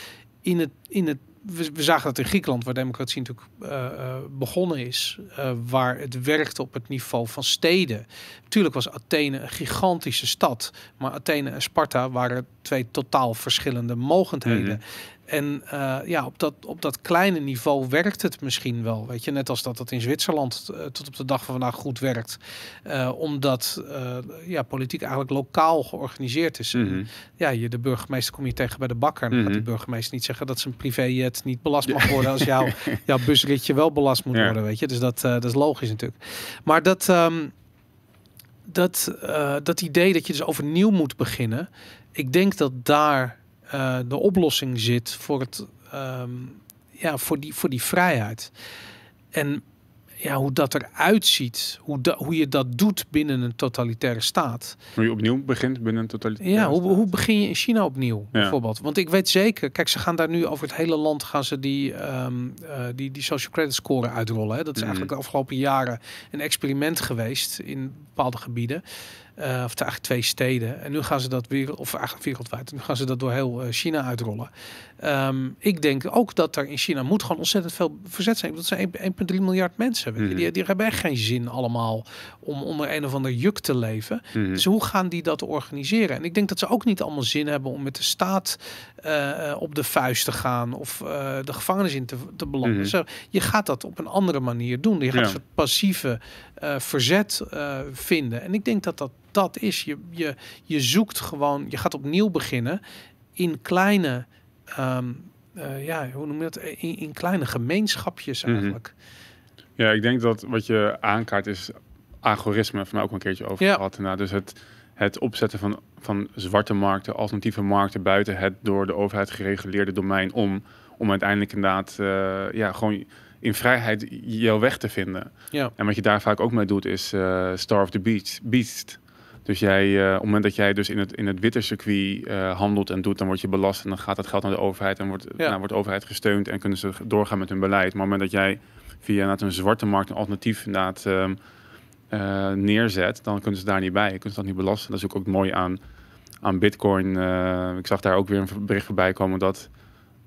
S1: in het, in het. We, we zagen dat in Griekenland, waar democratie natuurlijk eh, eh, begonnen is, eh, waar het werkte op het niveau van steden. Natuurlijk was Athene een gigantische stad, maar Athene en Sparta waren twee totaal verschillende mogendheden.
S2: Mhm.
S1: En eh, ja, op dat, op dat kleine niveau werkt het misschien wel. Weet je, net als dat het in Zwitserland eh, tot op de dag van vandaag goed werkt. Eh, omdat ja, politiek eigenlijk lokaal georganiseerd is.
S2: Mhm.
S1: ja, je de burgemeester kom je tegen bij de bakker. En dan gaat
S2: Mhm.
S1: die burgemeester niet zeggen dat zijn privéjet niet belast mag worden als jouw, jouw busritje wel belast moet
S2: Ja.
S1: worden. Weet je, dus dat, dat is logisch natuurlijk. Maar dat, ehm, dat, dat idee dat je dus overnieuw moet beginnen. Ik denk dat daar eh, de oplossing zit voor, het, ehm, ja, voor, die, voor die vrijheid. En ja, hoe dat eruit ziet, hoe, da, hoe je dat doet binnen een totalitaire staat.
S2: Hoe je opnieuw begint binnen een totalitaire
S1: Ja, hoe,
S2: staat.
S1: hoe begin je in China opnieuw,
S2: Ja.
S1: bijvoorbeeld? Want ik weet zeker, kijk, ze gaan daar nu over het hele land gaan ze die, ehm, eh, die, die social credit score uitrollen. Hè? Dat is
S2: Mhm.
S1: eigenlijk de afgelopen jaren een experiment geweest in bepaalde gebieden. Eh, of het eigenlijk twee steden. En nu gaan ze dat weer, of eigenlijk wereldwijd, nu gaan ze dat door heel eh, China uitrollen. Ehm, ik denk ook dat er in China moet gewoon ontzettend veel verzet zijn. Dat zijn 1 1,3 miljard mensen.
S2: Mhm.
S1: Die, die hebben echt geen zin allemaal om onder een of ander juk te leven.
S2: Mhm.
S1: Dus hoe gaan die dat organiseren? En ik denk dat ze ook niet allemaal zin hebben om met de staat eh, op de vuist te gaan of de gevangenis in te, te belanden.
S2: Mhm.
S1: Zo, je gaat dat op een andere manier doen. Je gaat
S2: Ja.
S1: een soort passieve verzet vinden. En ik denk dat dat dat is. Je, je, je zoekt gewoon, je gaat opnieuw beginnen in kleine, ehm, eh, ja, hoe noem je dat? In, in kleine gemeenschapjes
S2: Mhm.
S1: eigenlijk.
S2: Ja, ik denk dat wat je aankaart is algoritme, van mij ook al een keertje over
S1: Ja.
S2: gehad. Nou, dus het, het opzetten van, van zwarte markten, alternatieve markten buiten het door de overheid gereguleerde domein om, om uiteindelijk inderdaad eh, ja, gewoon in vrijheid jouw weg te vinden.
S1: Ja.
S2: En wat je daar vaak ook mee doet is eh Star of the Beast. Beast. Dus jij, eh, op het moment dat jij dus in het, in het witte circuit eh, handelt en doet, dan word je belast en dan gaat dat geld naar de overheid en wordt,
S1: Ja.
S2: nou, wordt de overheid gesteund en kunnen ze doorgaan met hun beleid. Maar op het moment dat jij via een zwarte markt een alternatief inderdaad, eh, neerzet, dan kunnen ze daar niet bij. Je kunt ze dat niet belasten. Dat is ook, ook mooi aan, aan Bitcoin. Ik zag daar ook weer een bericht voorbij komen dat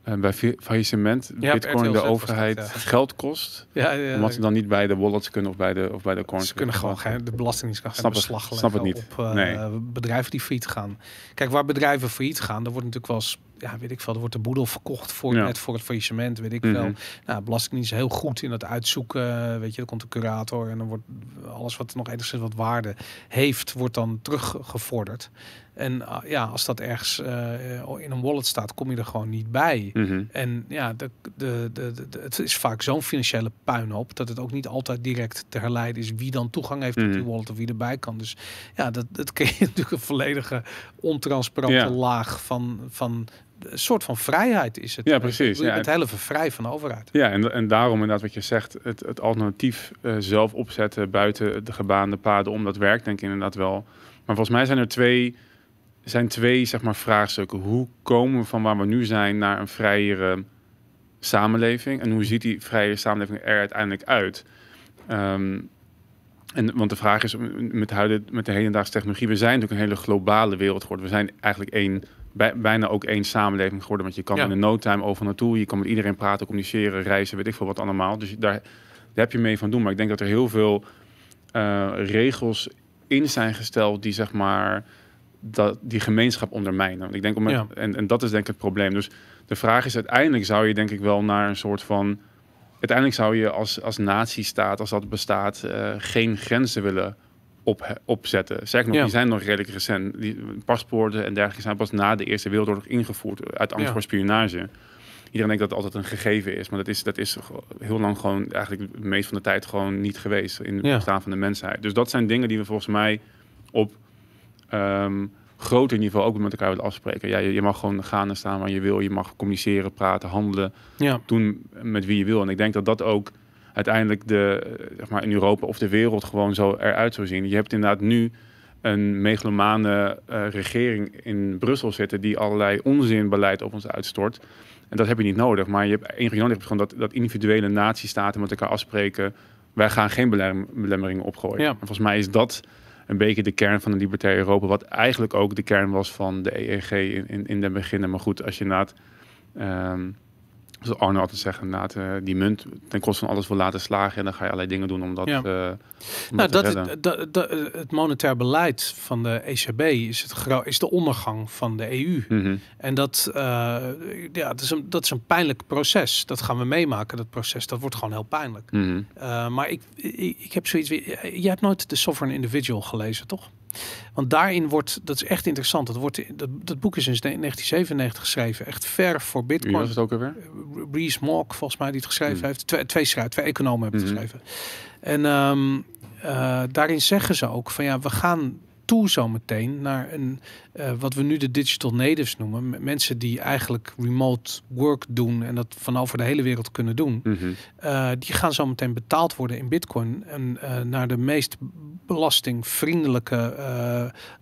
S2: eh, bij fa- faillissement
S1: Ja,
S2: Bitcoin de overheid
S1: ja.
S2: geld kost.
S1: Ja, ja,
S2: Omdat ze dan niet bij de wallets kunnen of bij de, of bij de coins.
S1: Ze kunnen gewoon geen, de belastingdienst kan geen
S2: Snap het-
S1: beslag
S2: snap
S1: leggen
S2: het niet.
S1: op eh,
S2: Nee.
S1: bedrijven die failliet gaan. Kijk, waar bedrijven failliet gaan, dan wordt natuurlijk wel eens, ja, weet ik veel, er wordt de boedel verkocht voor net voor het faillissement, weet ik wel. Nou, belastingdienst is heel goed in het uitzoeken, weet je, er komt een curator en dan wordt alles wat nog enigszins wat waarde heeft, wordt dan teruggevorderd. En ah, ja, als dat ergens eh, in een wallet staat, kom je er gewoon niet bij.
S2: Mhm.
S1: En ja, de, de, de, het is vaak zo'n financiële puinhoop dat het ook niet altijd direct te herleiden is wie dan toegang heeft tot die
S2: Mhm.
S1: wallet of wie erbij kan. Dus ja, dat, dat creëert natuurlijk een volledige ontransparante
S2: Ja.
S1: laag van, van een soort van vrijheid is het.
S2: Ja, precies,
S1: Je
S2: ja.
S1: bent heel even vrij van de overheid.
S2: Ja, en, en daarom inderdaad wat je zegt, het, het alternatief eh, zelf opzetten buiten de gebaande paden om, dat werkt denk ik inderdaad wel. Maar volgens mij zijn er twee, zijn twee zeg maar, vraagstukken. Hoe komen we van waar we nu zijn naar een vrijere samenleving? En hoe ziet die vrije samenleving er uiteindelijk uit? Ehm, en, want de vraag is, met, met de hedendaagse technologie, we zijn natuurlijk een hele globale wereld geworden. We zijn eigenlijk één, bij- bijna ook één samenleving geworden. Want je kan
S1: Ja.
S2: in een no time over naartoe, je kan met iedereen praten, communiceren, reizen, weet ik veel wat allemaal. Dus daar, daar heb je mee van doen. Maar ik denk dat er heel veel eh, regels in zijn gesteld die zeg maar dat, die gemeenschap ondermijnen. Want Ik denk om
S1: Ja.
S2: en, en dat is denk ik het probleem. Dus de vraag is uiteindelijk zou je denk ik wel naar een soort van uiteindelijk zou je als, als natiestaat, als dat bestaat, eh, geen grenzen willen op, opzetten. Zeg nog,
S1: Ja.
S2: die zijn nog redelijk recent. Die paspoorten en dergelijke zijn pas na de Eerste Wereldoorlog ingevoerd uit angst
S1: Ja.
S2: voor spionage. Iedereen denkt dat het altijd een gegeven is, maar dat is, dat is heel lang gewoon eigenlijk het meest van de tijd gewoon niet geweest in het
S1: Ja.
S2: bestaan van de mensheid. Dus dat zijn dingen die we volgens mij op ehm, groter niveau ook met elkaar willen afspreken. Ja, je, je mag gewoon gaan en staan waar je wil. Je mag communiceren, praten, handelen
S1: Ja,
S2: doen met wie je wil. En ik denk dat dat ook uiteindelijk de, eh, zeg maar in Europa of de wereld gewoon zo eruit zou zien. Je hebt inderdaad nu een megalomane eh, regering in Brussel zitten die allerlei onzinbeleid op ons uitstort. En dat heb je niet nodig. Maar je hebt één nodig, gewoon dat, dat individuele natiestaten met elkaar afspreken. Wij gaan geen belem- belemmeringen opgooien.
S1: Ja.
S2: En volgens mij is dat een beetje de kern van een libertair Europa. Wat eigenlijk ook de kern was van de EEG in, in, in de beginnen. Maar goed, als je inderdaad... ehm, zoals Arno altijd zegt, inderdaad, eh, die munt ten koste van alles wil laten slagen. En dan ga je allerlei dingen doen om dat,
S1: Ja.
S2: eh, om
S1: nou,
S2: dat te
S1: dat, het monetair beleid van de ECB is, het is de ondergang van de EU.
S2: Mhm.
S1: En dat, eh, ja, dat, is een, dat is een pijnlijk proces. Dat gaan we meemaken, dat proces. Dat wordt gewoon heel pijnlijk.
S2: Mhm.
S1: Uh, maar ik, ik, ik heb zoiets weer. Jij hebt nooit de Sovereign Individual gelezen, toch? Want daarin wordt, dat is echt interessant. Dat, wordt, dat, dat boek is in 1997 geschreven. Echt ver voor
S2: Wie
S1: Bitcoin.
S2: was het ook alweer?
S1: Rees Mogg, volgens mij, die het geschreven
S2: Hmm.
S1: heeft. Twee, twee schrijvers, twee economen hebben het
S2: Mhm.
S1: geschreven. En ehm, eh, daarin zeggen ze ook van ja, we gaan toe zometeen naar een, uh, wat we nu de digital natives noemen. M- Mensen die eigenlijk remote work doen en dat van over de hele wereld kunnen doen.
S2: Mhm.
S1: Uh, die gaan zo meteen betaald worden in bitcoin. En uh, naar de meest belastingvriendelijke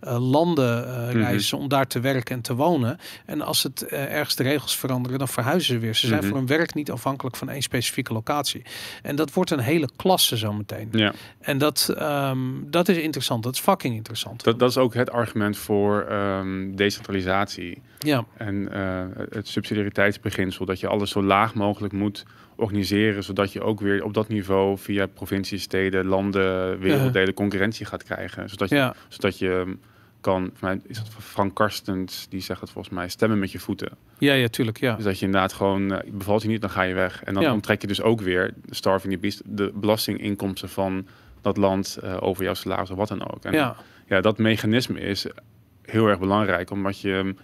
S1: landen reizen om daar te werken en te wonen. En als het ergens de regels veranderen, dan verhuizen ze weer. Ze zijn
S2: Mhm.
S1: voor hun werk niet afhankelijk van één specifieke locatie. En dat wordt een hele klasse zometeen.
S2: Ja,
S1: En dat, ehm, dat is interessant. Dat is fucking interessant.
S2: Dat, dat is ook het argument voor ehm, decentralisatie.
S1: ja,
S2: En eh, het subsidiariteitsbeginsel, dat je alles zo laag mogelijk moet organiseren, zodat je ook weer op dat niveau via provincies, steden, landen, werelddelen concurrentie gaat krijgen. Zodat je,
S1: ja,
S2: zodat je ehm, kan, is dat Frank Karstens, die zegt het volgens mij, stemmen met je voeten.
S1: ja, ja, tuurlijk. Ja.
S2: Dus dat je inderdaad gewoon, eh, bevalt je niet, dan ga je weg. En dan
S1: Ja.
S2: onttrek je dus ook weer, de starving the beast, de belastinginkomsten van dat land eh, over jouw salaris of wat dan ook. En
S1: ja.
S2: ja, dat mechanisme is heel erg belangrijk, omdat je,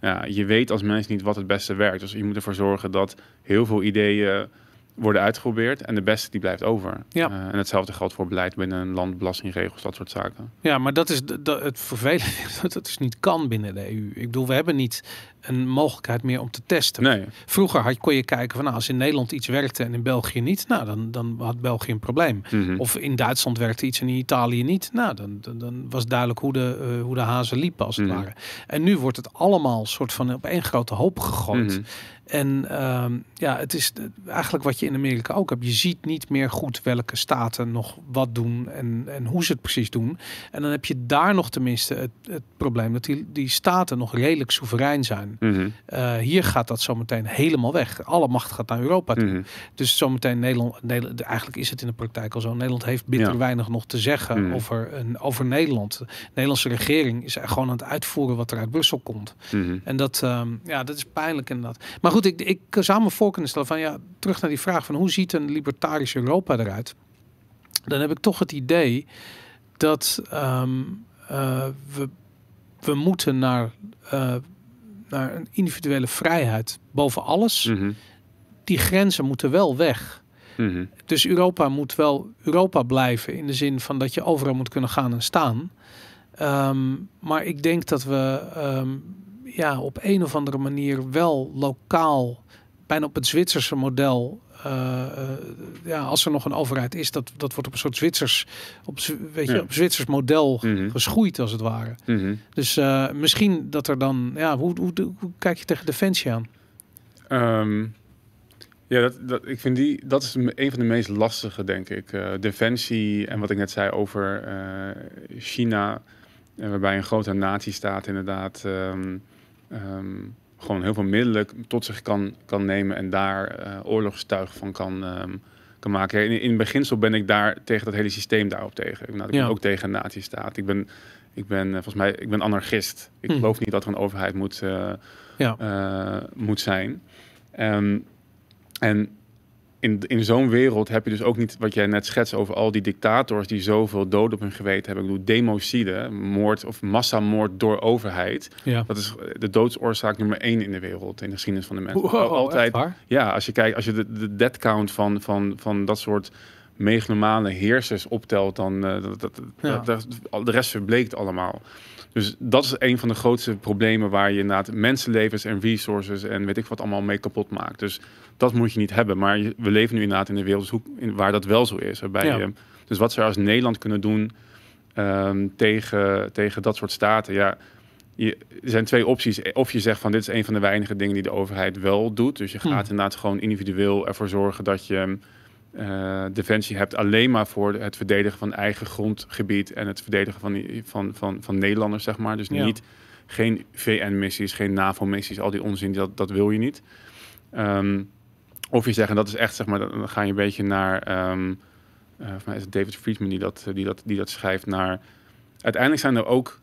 S2: ja, je weet als mens niet wat het beste werkt. Dus je moet ervoor zorgen dat heel veel ideeën worden uitgeprobeerd en de beste die blijft over.
S1: Ja.
S2: Eh, en hetzelfde geldt voor beleid binnen een land, belastingregels, dat soort zaken.
S1: Ja, maar dat is het vervelende dat het dus niet kan binnen de EU. Ik bedoel, we hebben niet een mogelijkheid meer om te testen.
S2: Nee,
S1: Vroeger had, kon je kijken van nou, als in Nederland iets werkte en in België niet, nou dan, dan had België een probleem.
S2: Mhm.
S1: Of in Duitsland werkte iets en in Italië niet. Nou, dan, dan, dan was duidelijk hoe de, eh, hoe de hazen liepen als het
S2: Mhm.
S1: ware. En nu wordt het allemaal soort van op één grote hoop gegooid.
S2: Mhm.
S1: En ehm, ja, het is eigenlijk wat je in Amerika ook hebt. Je ziet niet meer goed welke staten nog wat doen en, en hoe ze het precies doen. En dan heb je daar nog tenminste het, het probleem dat die, die staten nog redelijk soeverein zijn.
S2: Mhm.
S1: Eh, hier gaat dat zometeen helemaal weg. Alle macht gaat naar Europa toe.
S2: Mhm.
S1: Dus zometeen Nederland, Nederland, eigenlijk is het in de praktijk al zo. Nederland heeft bitter
S2: Ja.
S1: weinig nog te zeggen
S2: Mhm.
S1: over, een, over Nederland. De Nederlandse regering is gewoon aan het uitvoeren wat er uit Brussel komt. En dat, ehm, ja, dat is pijnlijk inderdaad. Maar goed, ik, ik zou me voor kunnen stellen van ja, terug naar die vraag van hoe ziet een libertarisch Europa eruit? Dan heb ik toch het idee dat ehm, eh, we, we moeten naar, eh, naar een individuele vrijheid boven alles.
S2: Mhm.
S1: Die grenzen moeten wel weg.
S2: Mhm.
S1: Dus Europa moet wel Europa blijven in de zin van dat je overal moet kunnen gaan en staan. Ehm, maar ik denk dat we ehm, ja, op een of andere manier wel lokaal, bijna op het Zwitserse model. Eh, eh, ja, als er nog een overheid is, dat, dat wordt op een soort Zwitsers, op, weet je,
S2: Ja.
S1: op Zwitsers model
S2: Mhm.
S1: geschoeid als het ware.
S2: Mhm.
S1: Dus eh, misschien dat er dan, ja, hoe, hoe, hoe kijk je tegen defensie aan?
S2: Ehm, ja, dat, dat, ik vind die, dat is een van de meest lastige, denk ik. Defensie en wat ik net zei over eh, China, waarbij een grote natiestaat inderdaad ehm, ehm, gewoon heel veel middelen tot zich kan, kan nemen en daar eh, oorlogstuig van kan, ehm, kan maken. In, in beginsel ben ik daar tegen dat hele systeem daarop tegen. Nou, ik ben
S1: Ja.
S2: ook tegen een natiestaat. Ik ben, ik ben eh, volgens mij, ik ben anarchist. Ik
S1: Mhm.
S2: geloof niet dat er een overheid moet, eh,
S1: Ja.
S2: moet zijn. Ehm, en in, in zo'n wereld heb je dus ook niet wat jij net schetst over al die dictators die zoveel dood op hun geweten hebben. Ik bedoel, democide, moord of massamoord door overheid.
S1: Ja.
S2: Dat is de doodsoorzaak nummer één in de wereld, in de geschiedenis van de mens.
S1: Wow,
S2: Altijd, ja, als je kijkt, als je de, de death count van, van, van dat soort megalomane heersers optelt, dan uh, dat, dat,
S1: Ja.
S2: dat- dat- de rest verbleekt allemaal. Dus dat is een van de grootste problemen waar je inderdaad mensenlevens en resources en weet ik wat allemaal mee kapot maakt. Dus dat moet je niet hebben. Maar we leven nu inderdaad in een wereld waar dat wel zo is. Waarbij
S1: Ja.
S2: je, dus wat ze als Nederland kunnen doen ehm, tegen, tegen dat soort staten. Ja, je, er zijn twee opties. Of je zegt van dit is een van de weinige dingen die de overheid wel doet. Dus je gaat
S1: Hmm.
S2: inderdaad gewoon individueel ervoor zorgen dat je eh, defensie hebt alleen maar voor het verdedigen van eigen grondgebied en het verdedigen van, die- van, van, van Nederlanders, zeg maar. Dus
S1: Ja.
S2: niet geen VN-missies, geen NAVO-missies, al die onzin, dat, dat wil je niet. Ehm, of je zegt, en dat is echt, zeg maar, dan ga je een beetje naar, ehm eh, mij is David Friedman die dat, die, dat, die dat schrijft, naar... Uiteindelijk zijn er ook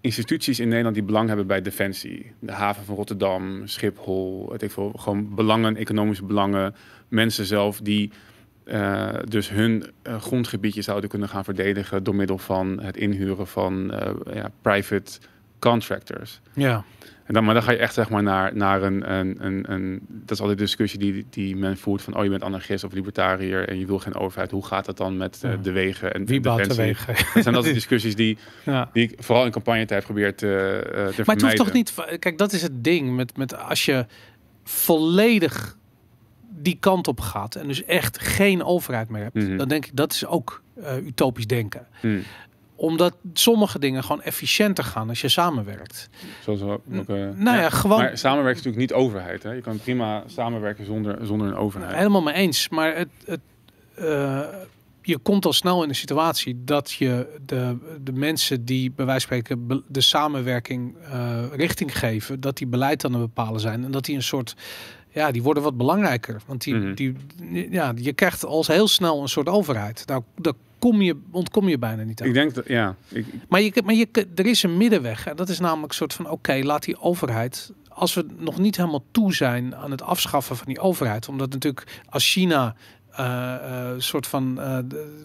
S2: instituties in Nederland die belang hebben bij defensie. De haven van Rotterdam, Schiphol, weet ik veel, gewoon belangen, economische belangen. Mensen zelf die eh, dus hun eh, grondgebiedje zouden kunnen gaan verdedigen door middel van het inhuren van eh, ja, private contractors.
S1: Ja.
S2: En dan, maar dan ga je echt zeg maar naar, naar een, een, een, een... Dat is altijd de discussie die, die men voert van... oh, je bent anarchist of libertariër en je wil geen overheid. Hoe gaat dat dan met uh, de wegen en
S1: Wie
S2: de
S1: bouwt de wegen?
S2: Dat zijn altijd discussies die,
S1: ja.
S2: die ik vooral in campagnetijd probeer te, uh, te
S1: Maar het
S2: vermijden.
S1: hoeft toch niet... Kijk, dat is het ding. Met, met als je volledig die kant op gaat... en dus echt geen overheid meer hebt...
S2: Mhm.
S1: dan denk ik, dat is ook uh, utopisch denken.
S2: Hmm.
S1: Omdat sommige dingen gewoon efficiënter gaan als je samenwerkt.
S2: Zoals ook, uh,
S1: nou ja, gewoon...
S2: Maar samenwerken is natuurlijk niet overheid. Hè? Je kan prima samenwerken zonder, zonder een overheid.
S1: Helemaal mee eens. Maar het, het, uh, je komt al snel in een situatie dat je de, de mensen die bij wijze van spreken de samenwerking uh, richting geven, dat die beleid aan het bepalen zijn. En dat die een soort ja, die worden wat belangrijker. Want die,
S2: Mhm.
S1: mm -hmm. die, ja, je krijgt als heel snel een soort overheid. Nou, daar kom je, ontkom je bijna niet aan.
S2: Ik denk dat, ja. Ik,
S1: maar je, maar je, er is een middenweg. En dat is namelijk een soort van, oké, okay, laat die overheid... Als we nog niet helemaal toe zijn aan het afschaffen van die overheid. Omdat natuurlijk als China een uh, uh, soort van uh,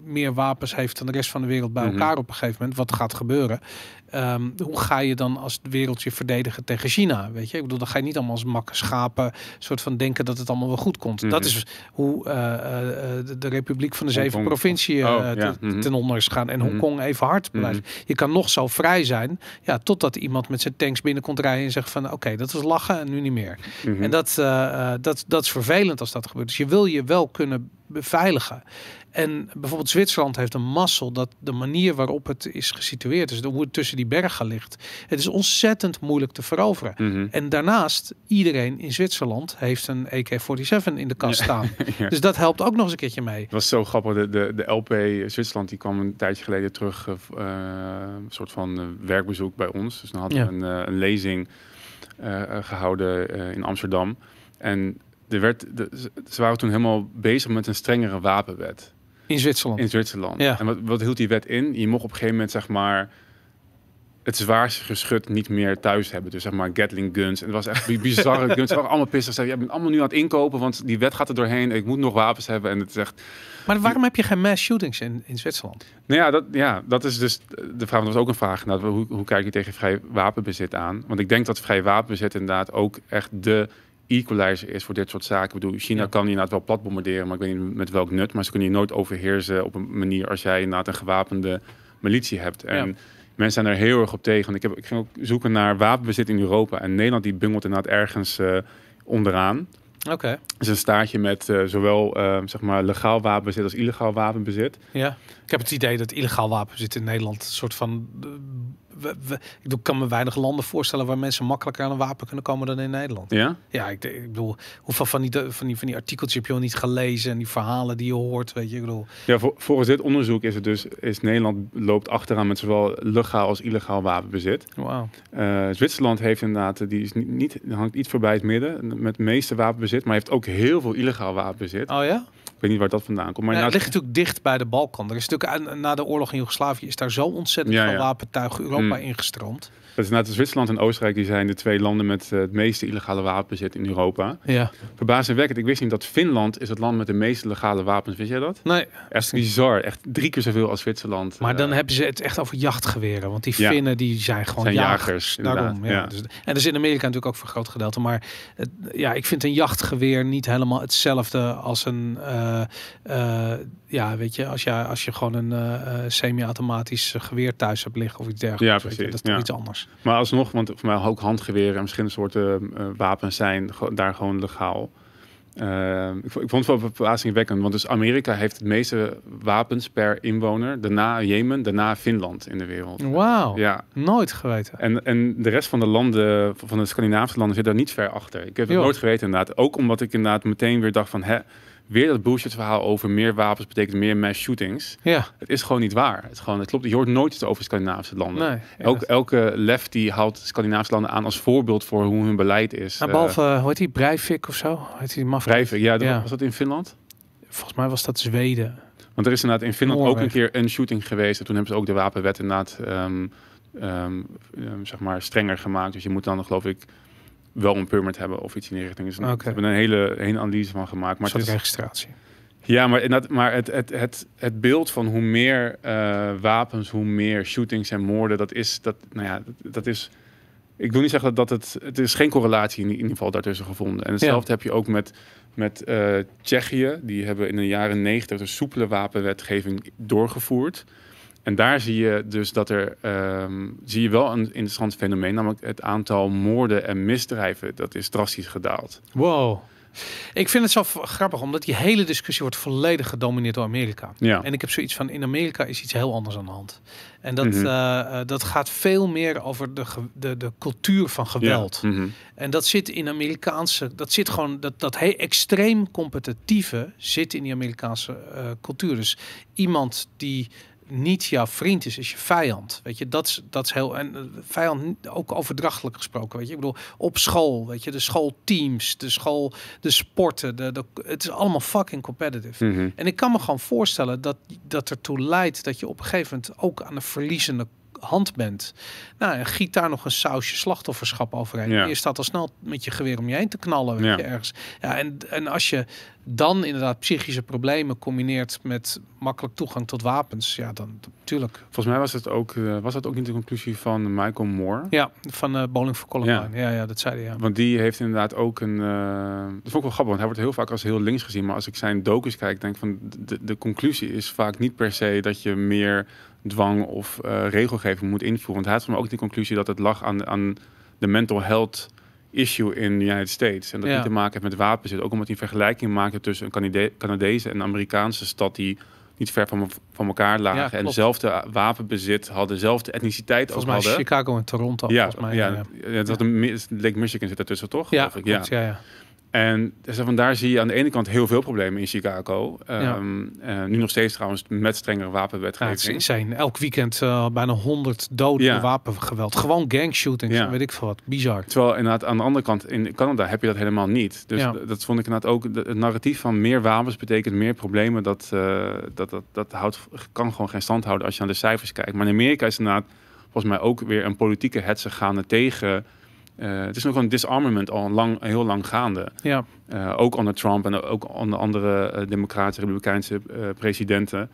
S1: meer wapens heeft dan de rest van de wereld bij
S2: Mhm.
S1: elkaar op een gegeven moment, wat gaat gebeuren? Um, hoe ga je dan als wereldje verdedigen tegen China? Weet je, ik bedoel, dan ga je niet allemaal als makke schapen, soort van denken dat het allemaal wel goed komt.
S2: Mhm.
S1: Dat is hoe uh, de, de, Republiek van de Zeven
S2: Hongkong.
S1: Provinciën
S2: Oh, Mhm.
S1: ten onder is gegaan en
S2: Mhm.
S1: Hongkong even hard blijft. Je kan nog zo vrij zijn, ja, totdat iemand met zijn tanks binnenkomt rijden en zegt van, oké, dat was lachen en nu niet meer. En dat, eh, eh, dat, dat is vervelend als dat gebeurt. Dus je wil je wel kunnen beveiligen. En bijvoorbeeld Zwitserland heeft een mazzel dat de manier waarop het is gesitueerd, dus hoe het tussen die bergen ligt, het is ontzettend moeilijk te veroveren.
S2: Mhm.
S1: En daarnaast, iedereen in Zwitserland heeft een AK-47 in de kast staan.
S2: Ja.
S1: Dus dat helpt ook nog eens een keertje mee.
S2: Het was zo grappig. De, de, de LP Zwitserland die kwam een tijdje geleden terug. eh, eh, een soort van eh, werkbezoek bij ons. Dus dan hadden
S1: Ja.
S2: we een, een lezing eh, eh, gehouden eh, in Amsterdam. En er werd, de, ze waren toen helemaal bezig met een strengere wapenwet
S1: In Zwitserland.
S2: in Zwitserland.
S1: Ja.
S2: En wat, wat hield die wet in? Je mocht op een gegeven moment zeg maar het zwaarste geschut niet meer thuis hebben. Dus zeg maar Gatling guns. En het was echt bi- bizarre guns. Waren allemaal pissig. Ze je bent allemaal nu aan het inkopen, want die wet gaat er doorheen. Ik moet nog wapens hebben. En het is echt...
S1: Maar waarom heb je geen mass shootings in, in Zwitserland?
S2: Nou ja, dat, ja, dat is dus de vraag. Dat was ook een vraag. inderdaad. Hoe, hoe kijk je tegen vrij wapenbezit aan? Want ik denk dat vrij wapenbezit inderdaad ook echt de equalizer is voor dit soort zaken. Ik bedoel, China
S1: Ja.
S2: kan inderdaad wel plat bombarderen, maar ik weet niet met welk nut. Maar ze kunnen je nooit overheersen op een manier als jij inderdaad een gewapende militie hebt. En
S1: Ja.
S2: mensen zijn er heel erg op tegen. Want ik, heb, ik ging ook zoeken naar wapenbezit in Europa. En Nederland die bungelt inderdaad ergens eh, onderaan.
S1: Oké.
S2: Is een staartje met eh, zowel eh, zeg maar legaal wapenbezit als illegaal wapenbezit.
S1: Ja. Ik heb het idee dat illegaal wapenzit in Nederland een soort van. We- we- ik kan me weinig landen voorstellen waar mensen makkelijker aan een wapen kunnen komen dan in Nederland.
S2: Ja?
S1: Ja, ik, ik bedoel, hoeveel van die, van, die, van die artikeltjes heb je al niet gelezen en die verhalen die je hoort, weet je, ik bedoel.
S2: Ja, vol- volgens dit onderzoek is het dus, is Nederland loopt achteraan met zowel legaal als illegaal wapenbezit.
S1: Wauw.
S2: Eh, Zwitserland heeft inderdaad, eh, die is niet, niet hangt iets voorbij het midden met het meeste wapenbezit, maar heeft ook heel veel illegaal wapenbezit.
S1: Oh ja?
S2: Ik weet niet waar dat vandaan komt. Maar
S1: Ja, het
S2: inderdaad-
S1: ligt natuurlijk dicht bij de Balkan. Er is natuurlijk na de oorlog in Joegoslavië is daar zo ontzettend
S2: Ja,
S1: veel
S2: ja.
S1: wapentuigen Europa
S2: Mm.
S1: ingestroomd.
S2: Dat is inderdaad Zwitserland en Oostenrijk, die zijn de twee landen met eh, het meeste illegale wapenbezit in Europa.
S1: Ja.
S2: Verbazingwekkend, ik wist niet dat Finland is het land met de meeste legale wapens. Wist jij dat?
S1: Nee,
S2: Echt bizar, echt drie keer zoveel als Zwitserland.
S1: maar dan
S2: Eh,
S1: hebben ze het echt over jachtgeweren. Want die
S2: Ja.
S1: Finnen die zijn gewoon
S2: Zijn
S1: jagers.
S2: jagers,
S1: Daarom, ja.
S2: ja.
S1: Dus, en dat is in Amerika natuurlijk ook voor een groot gedeelte. Maar het, ja, ik vind een jachtgeweer niet helemaal hetzelfde als een... eh, eh, ja, weet je, als je, als je gewoon een eh, semi-automatisch geweer thuis hebt liggen of iets dergelijks.
S2: Ja, precies,
S1: Dat is
S2: ja.
S1: iets anders.
S2: Maar alsnog, want voor mij ook handgeweren en verschillende soorten eh, wapens zijn daar gewoon legaal. Eh, ik, vond- ik vond het wel verbazingwekkend, want dus Amerika heeft het meeste wapens per inwoner. Daarna Jemen, daarna Finland in de wereld.
S1: Wauw,
S2: Ja,
S1: nooit geweten.
S2: en, en de rest van de landen, van de Scandinavische landen, zit daar niet ver achter. Ik heb het nooit geweten inderdaad. Ook omdat ik inderdaad meteen weer dacht van, hè, weer dat bullshit verhaal over meer wapens betekent meer mass shootings.
S1: Ja,
S2: Het is gewoon niet waar. Het, is gewoon, het klopt, je hoort nooit iets over Scandinavische landen.
S1: nee. ja.
S2: Elke lef die haalt Scandinavische landen aan als voorbeeld voor hoe hun beleid is.
S1: Nou,
S2: Eh,
S1: behalve, hoe heet die, Breivik of zo? Heet die maf?
S2: Breivik, ja, was dat in Finland?
S1: Volgens mij was dat Zweden.
S2: Want er is inderdaad in Finland ook een keer een shooting geweest. En toen hebben ze ook de wapenwet inderdaad ehm, ehm, ehm, zeg maar strenger gemaakt. Dus je moet dan geloof ik wel een permit hebben of iets in die richting. Dus. Ze hebben een hele, hele analyse van gemaakt. Maar het is,
S1: registratie.
S2: ja, maar, maar het, het, het, het beeld van hoe meer eh, wapens, hoe meer shootings en moorden, dat is, dat, nou ja, dat, dat is ik wil niet zeggen dat het... Het is geen correlatie in, ieder geval daartussen gevonden. En hetzelfde heb je ook met, met uh, Tsjechië. Die hebben in de jaren negentig de soepele wapenwetgeving doorgevoerd. En daar zie je dus dat er um, zie je wel een interessant fenomeen, namelijk het aantal moorden en misdrijven, dat is drastisch gedaald.
S1: Wow. Ik vind het zo grappig, omdat die hele discussie wordt volledig gedomineerd door Amerika.
S2: Ja.
S1: En ik heb zoiets van, in Amerika is iets heel anders aan de hand. En dat,
S2: Mhm.
S1: eh, eh, dat gaat veel meer over de, de, de cultuur van geweld.
S2: Ja. Mhm.
S1: En dat zit in Amerikaanse, dat zit gewoon, dat, dat he, extreem competitieve zit in die Amerikaanse eh, cultuur. Dus iemand die niet jouw vriend is, is je vijand. Weet je, dat is, dat is heel. En eh, vijand ook overdrachtelijk gesproken. Weet je, ik bedoel, op school, weet je, de schoolteams, de school, de sporten, de, de, het is allemaal fucking competitive.
S2: Mhm.
S1: En ik kan me gewoon voorstellen dat dat ertoe leidt dat je op een gegeven moment ook aan de verliezende hand bent. Nou, en giet daar nog een sausje slachtofferschap overheen.
S2: Ja.
S1: Je staat al snel met je geweer om je heen te knallen, weet
S2: Ja.
S1: je, ergens. Ja, en, en als je dan inderdaad psychische problemen combineert met makkelijk toegang tot wapens, ja, dan natuurlijk.
S2: Volgens mij was het ook, eh, was dat ook niet de conclusie van Michael Moore.
S1: Ja, van eh Bowling for Columbine. Ja. ja, dat zei hij, ja.
S2: Want die heeft inderdaad ook een. eh, dat vond ik wel grappig, want hij wordt heel vaak als heel links gezien. Maar als ik zijn docus kijk, denk ik van de, de conclusie is vaak niet per se dat je meer dwang of eh, regelgeving moet invoeren. Want hij had voor mij ook die conclusie dat het lag aan, aan de mental health issue in de United States. En dat
S1: Ja.
S2: niet te maken heeft met wapenzit. Ook omdat hij een vergelijking maakte tussen een Canade Canadese en een Amerikaanse stad die niet ver van, van elkaar lagen. en dezelfde wapenbezit hadden, dezelfde etniciteit
S1: Volgens
S2: ook
S1: mij
S2: hadden.
S1: Chicago en Toronto.
S2: Ja,
S1: volgens mij,
S2: ja,
S1: ja.
S2: het had een, Mi- Lake Michigan zit ertussen, toch?
S1: Ja,
S2: ik,
S1: klopt, ja. ja.
S2: En dus vandaar zie je aan de ene kant heel veel problemen in Chicago.
S1: Ja.
S2: Ehm, eh, nu nog steeds trouwens met strengere
S1: Ja, het
S2: wapenwetgeving.
S1: insane. Elk weekend eh, bijna 100 doden
S2: Ja.
S1: door wapengeweld. Gewoon gangshootings,
S2: Ja.
S1: weet ik veel wat. Bizar.
S2: Terwijl inderdaad aan de andere kant in Canada heb je dat helemaal niet. Dus
S1: Ja.
S2: dat vond ik inderdaad ook. Het narratief van meer wapens betekent meer problemen. Dat, eh, dat, dat, dat houdt, kan gewoon geen stand houden als je naar de cijfers kijkt. Maar in Amerika is inderdaad volgens mij ook weer een politieke hetze gaande tegen. Eh, het is nog een disarmament al lang, heel lang gaande.
S1: Ja,
S2: Eh, ook onder Trump en ook onder andere uh, democratische, republikeinse eh, presidenten.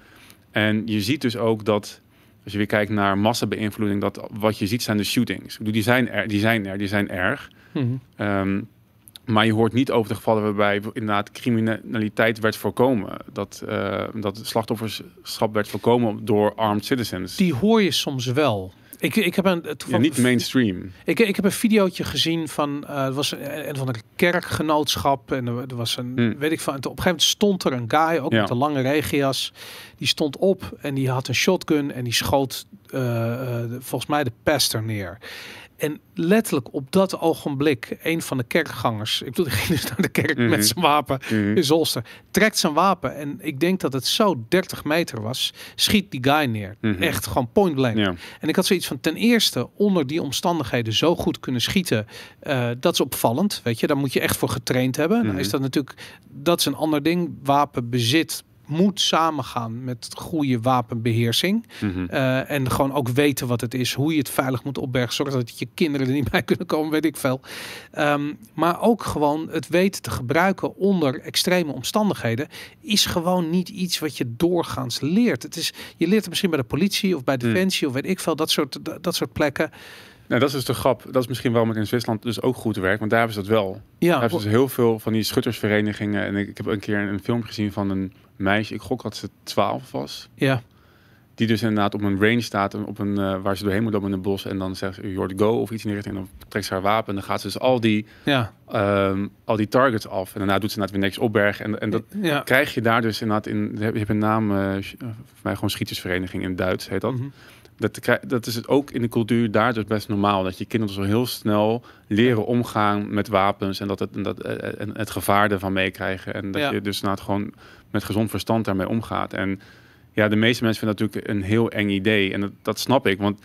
S2: En je ziet dus ook dat, als je weer kijkt naar massabeïnvloeding, dat wat je ziet zijn de shootings. Die zijn er, die zijn er, die zijn erg.
S1: Mhm.
S2: Ehm, maar je hoort niet over de gevallen waarbij inderdaad criminaliteit werd voorkomen. Dat, eh dat slachtofferschap werd voorkomen door armed citizens.
S1: die hoor je soms wel. Ik, ik heb een
S2: ja,
S1: toevallig-
S2: niet mainstream.
S1: Ik, ik heb een videootje gezien van eh het was een, een van de kerkgenootschap en er, er was een
S2: Hmm.
S1: weet ik van. Op een gegeven moment stond er een guy ook
S2: Ja.
S1: met een lange regenjas. Die stond op en die had een shotgun en die schoot eh, eh, de- volgens mij de pastor neer. En letterlijk op dat ogenblik, een van de kerkgangers, ik bedoel, die ging dus naar de kerk
S2: Mhm.
S1: met zijn wapen
S2: Mhm.
S1: in zolster, trekt zijn wapen en ik denk dat het zo 30 meter was, schiet die guy neer.
S2: Mhm.
S1: Echt gewoon point blank.
S2: Ja.
S1: En ik had zoiets van ten eerste onder die omstandigheden zo goed kunnen schieten. eh, dat is opvallend. Weet je, daar moet je echt voor getraind hebben.
S2: Mhm.
S1: Nou is dat natuurlijk, dat is een ander ding. Wapenbezit moet samengaan met goede wapenbeheersing.
S2: Mhm.
S1: Eh, en gewoon ook weten wat het is, hoe je het veilig moet opbergen. Zorg dat je kinderen er niet bij kunnen komen, weet ik veel. Ehm, maar ook gewoon het weten te gebruiken onder extreme omstandigheden is gewoon niet iets wat je doorgaans leert. Het is, je leert het misschien bij de politie of bij
S2: Hmm.
S1: defensie of weet ik veel, dat soort, dat, dat soort plekken.
S2: Nou, dat is dus de grap. Dat is misschien waarom het in Zwitserland dus ook goed werkt. Want daar hebben ze dat wel.
S1: Ja,
S2: Daar hebben ze dus heel veel van die schuttersverenigingen. En ik, ik heb een keer een film gezien van een meisje. Ik gok dat ze 12 was.
S1: ja,
S2: Die dus inderdaad op een range staat. Op een, eh, waar ze doorheen moet lopen in een bos. En dan zegt ze, you to go of iets in die richting. En dan trekt ze haar wapen. En dan gaat ze dus al die,
S1: ja,
S2: ehm, al die targets af. En daarna doet ze inderdaad weer niks opbergen. En, en dat
S1: ja.
S2: krijg je daar dus inderdaad in. Je hebt een naam, eh, eh, voor mij gewoon schietersvereniging in Duits heet dat.
S1: Mhm.
S2: Dat, dat is het ook in de cultuur daar dus best normaal. Dat je kinderen zo heel snel leren omgaan met wapens. En dat het, en dat, en het gevaar ervan meekrijgen. En dat
S1: Ja.
S2: je dus nou gewoon met gezond verstand daarmee omgaat. En ja, de meeste mensen vinden dat natuurlijk een heel eng idee. En dat, dat snap ik. Want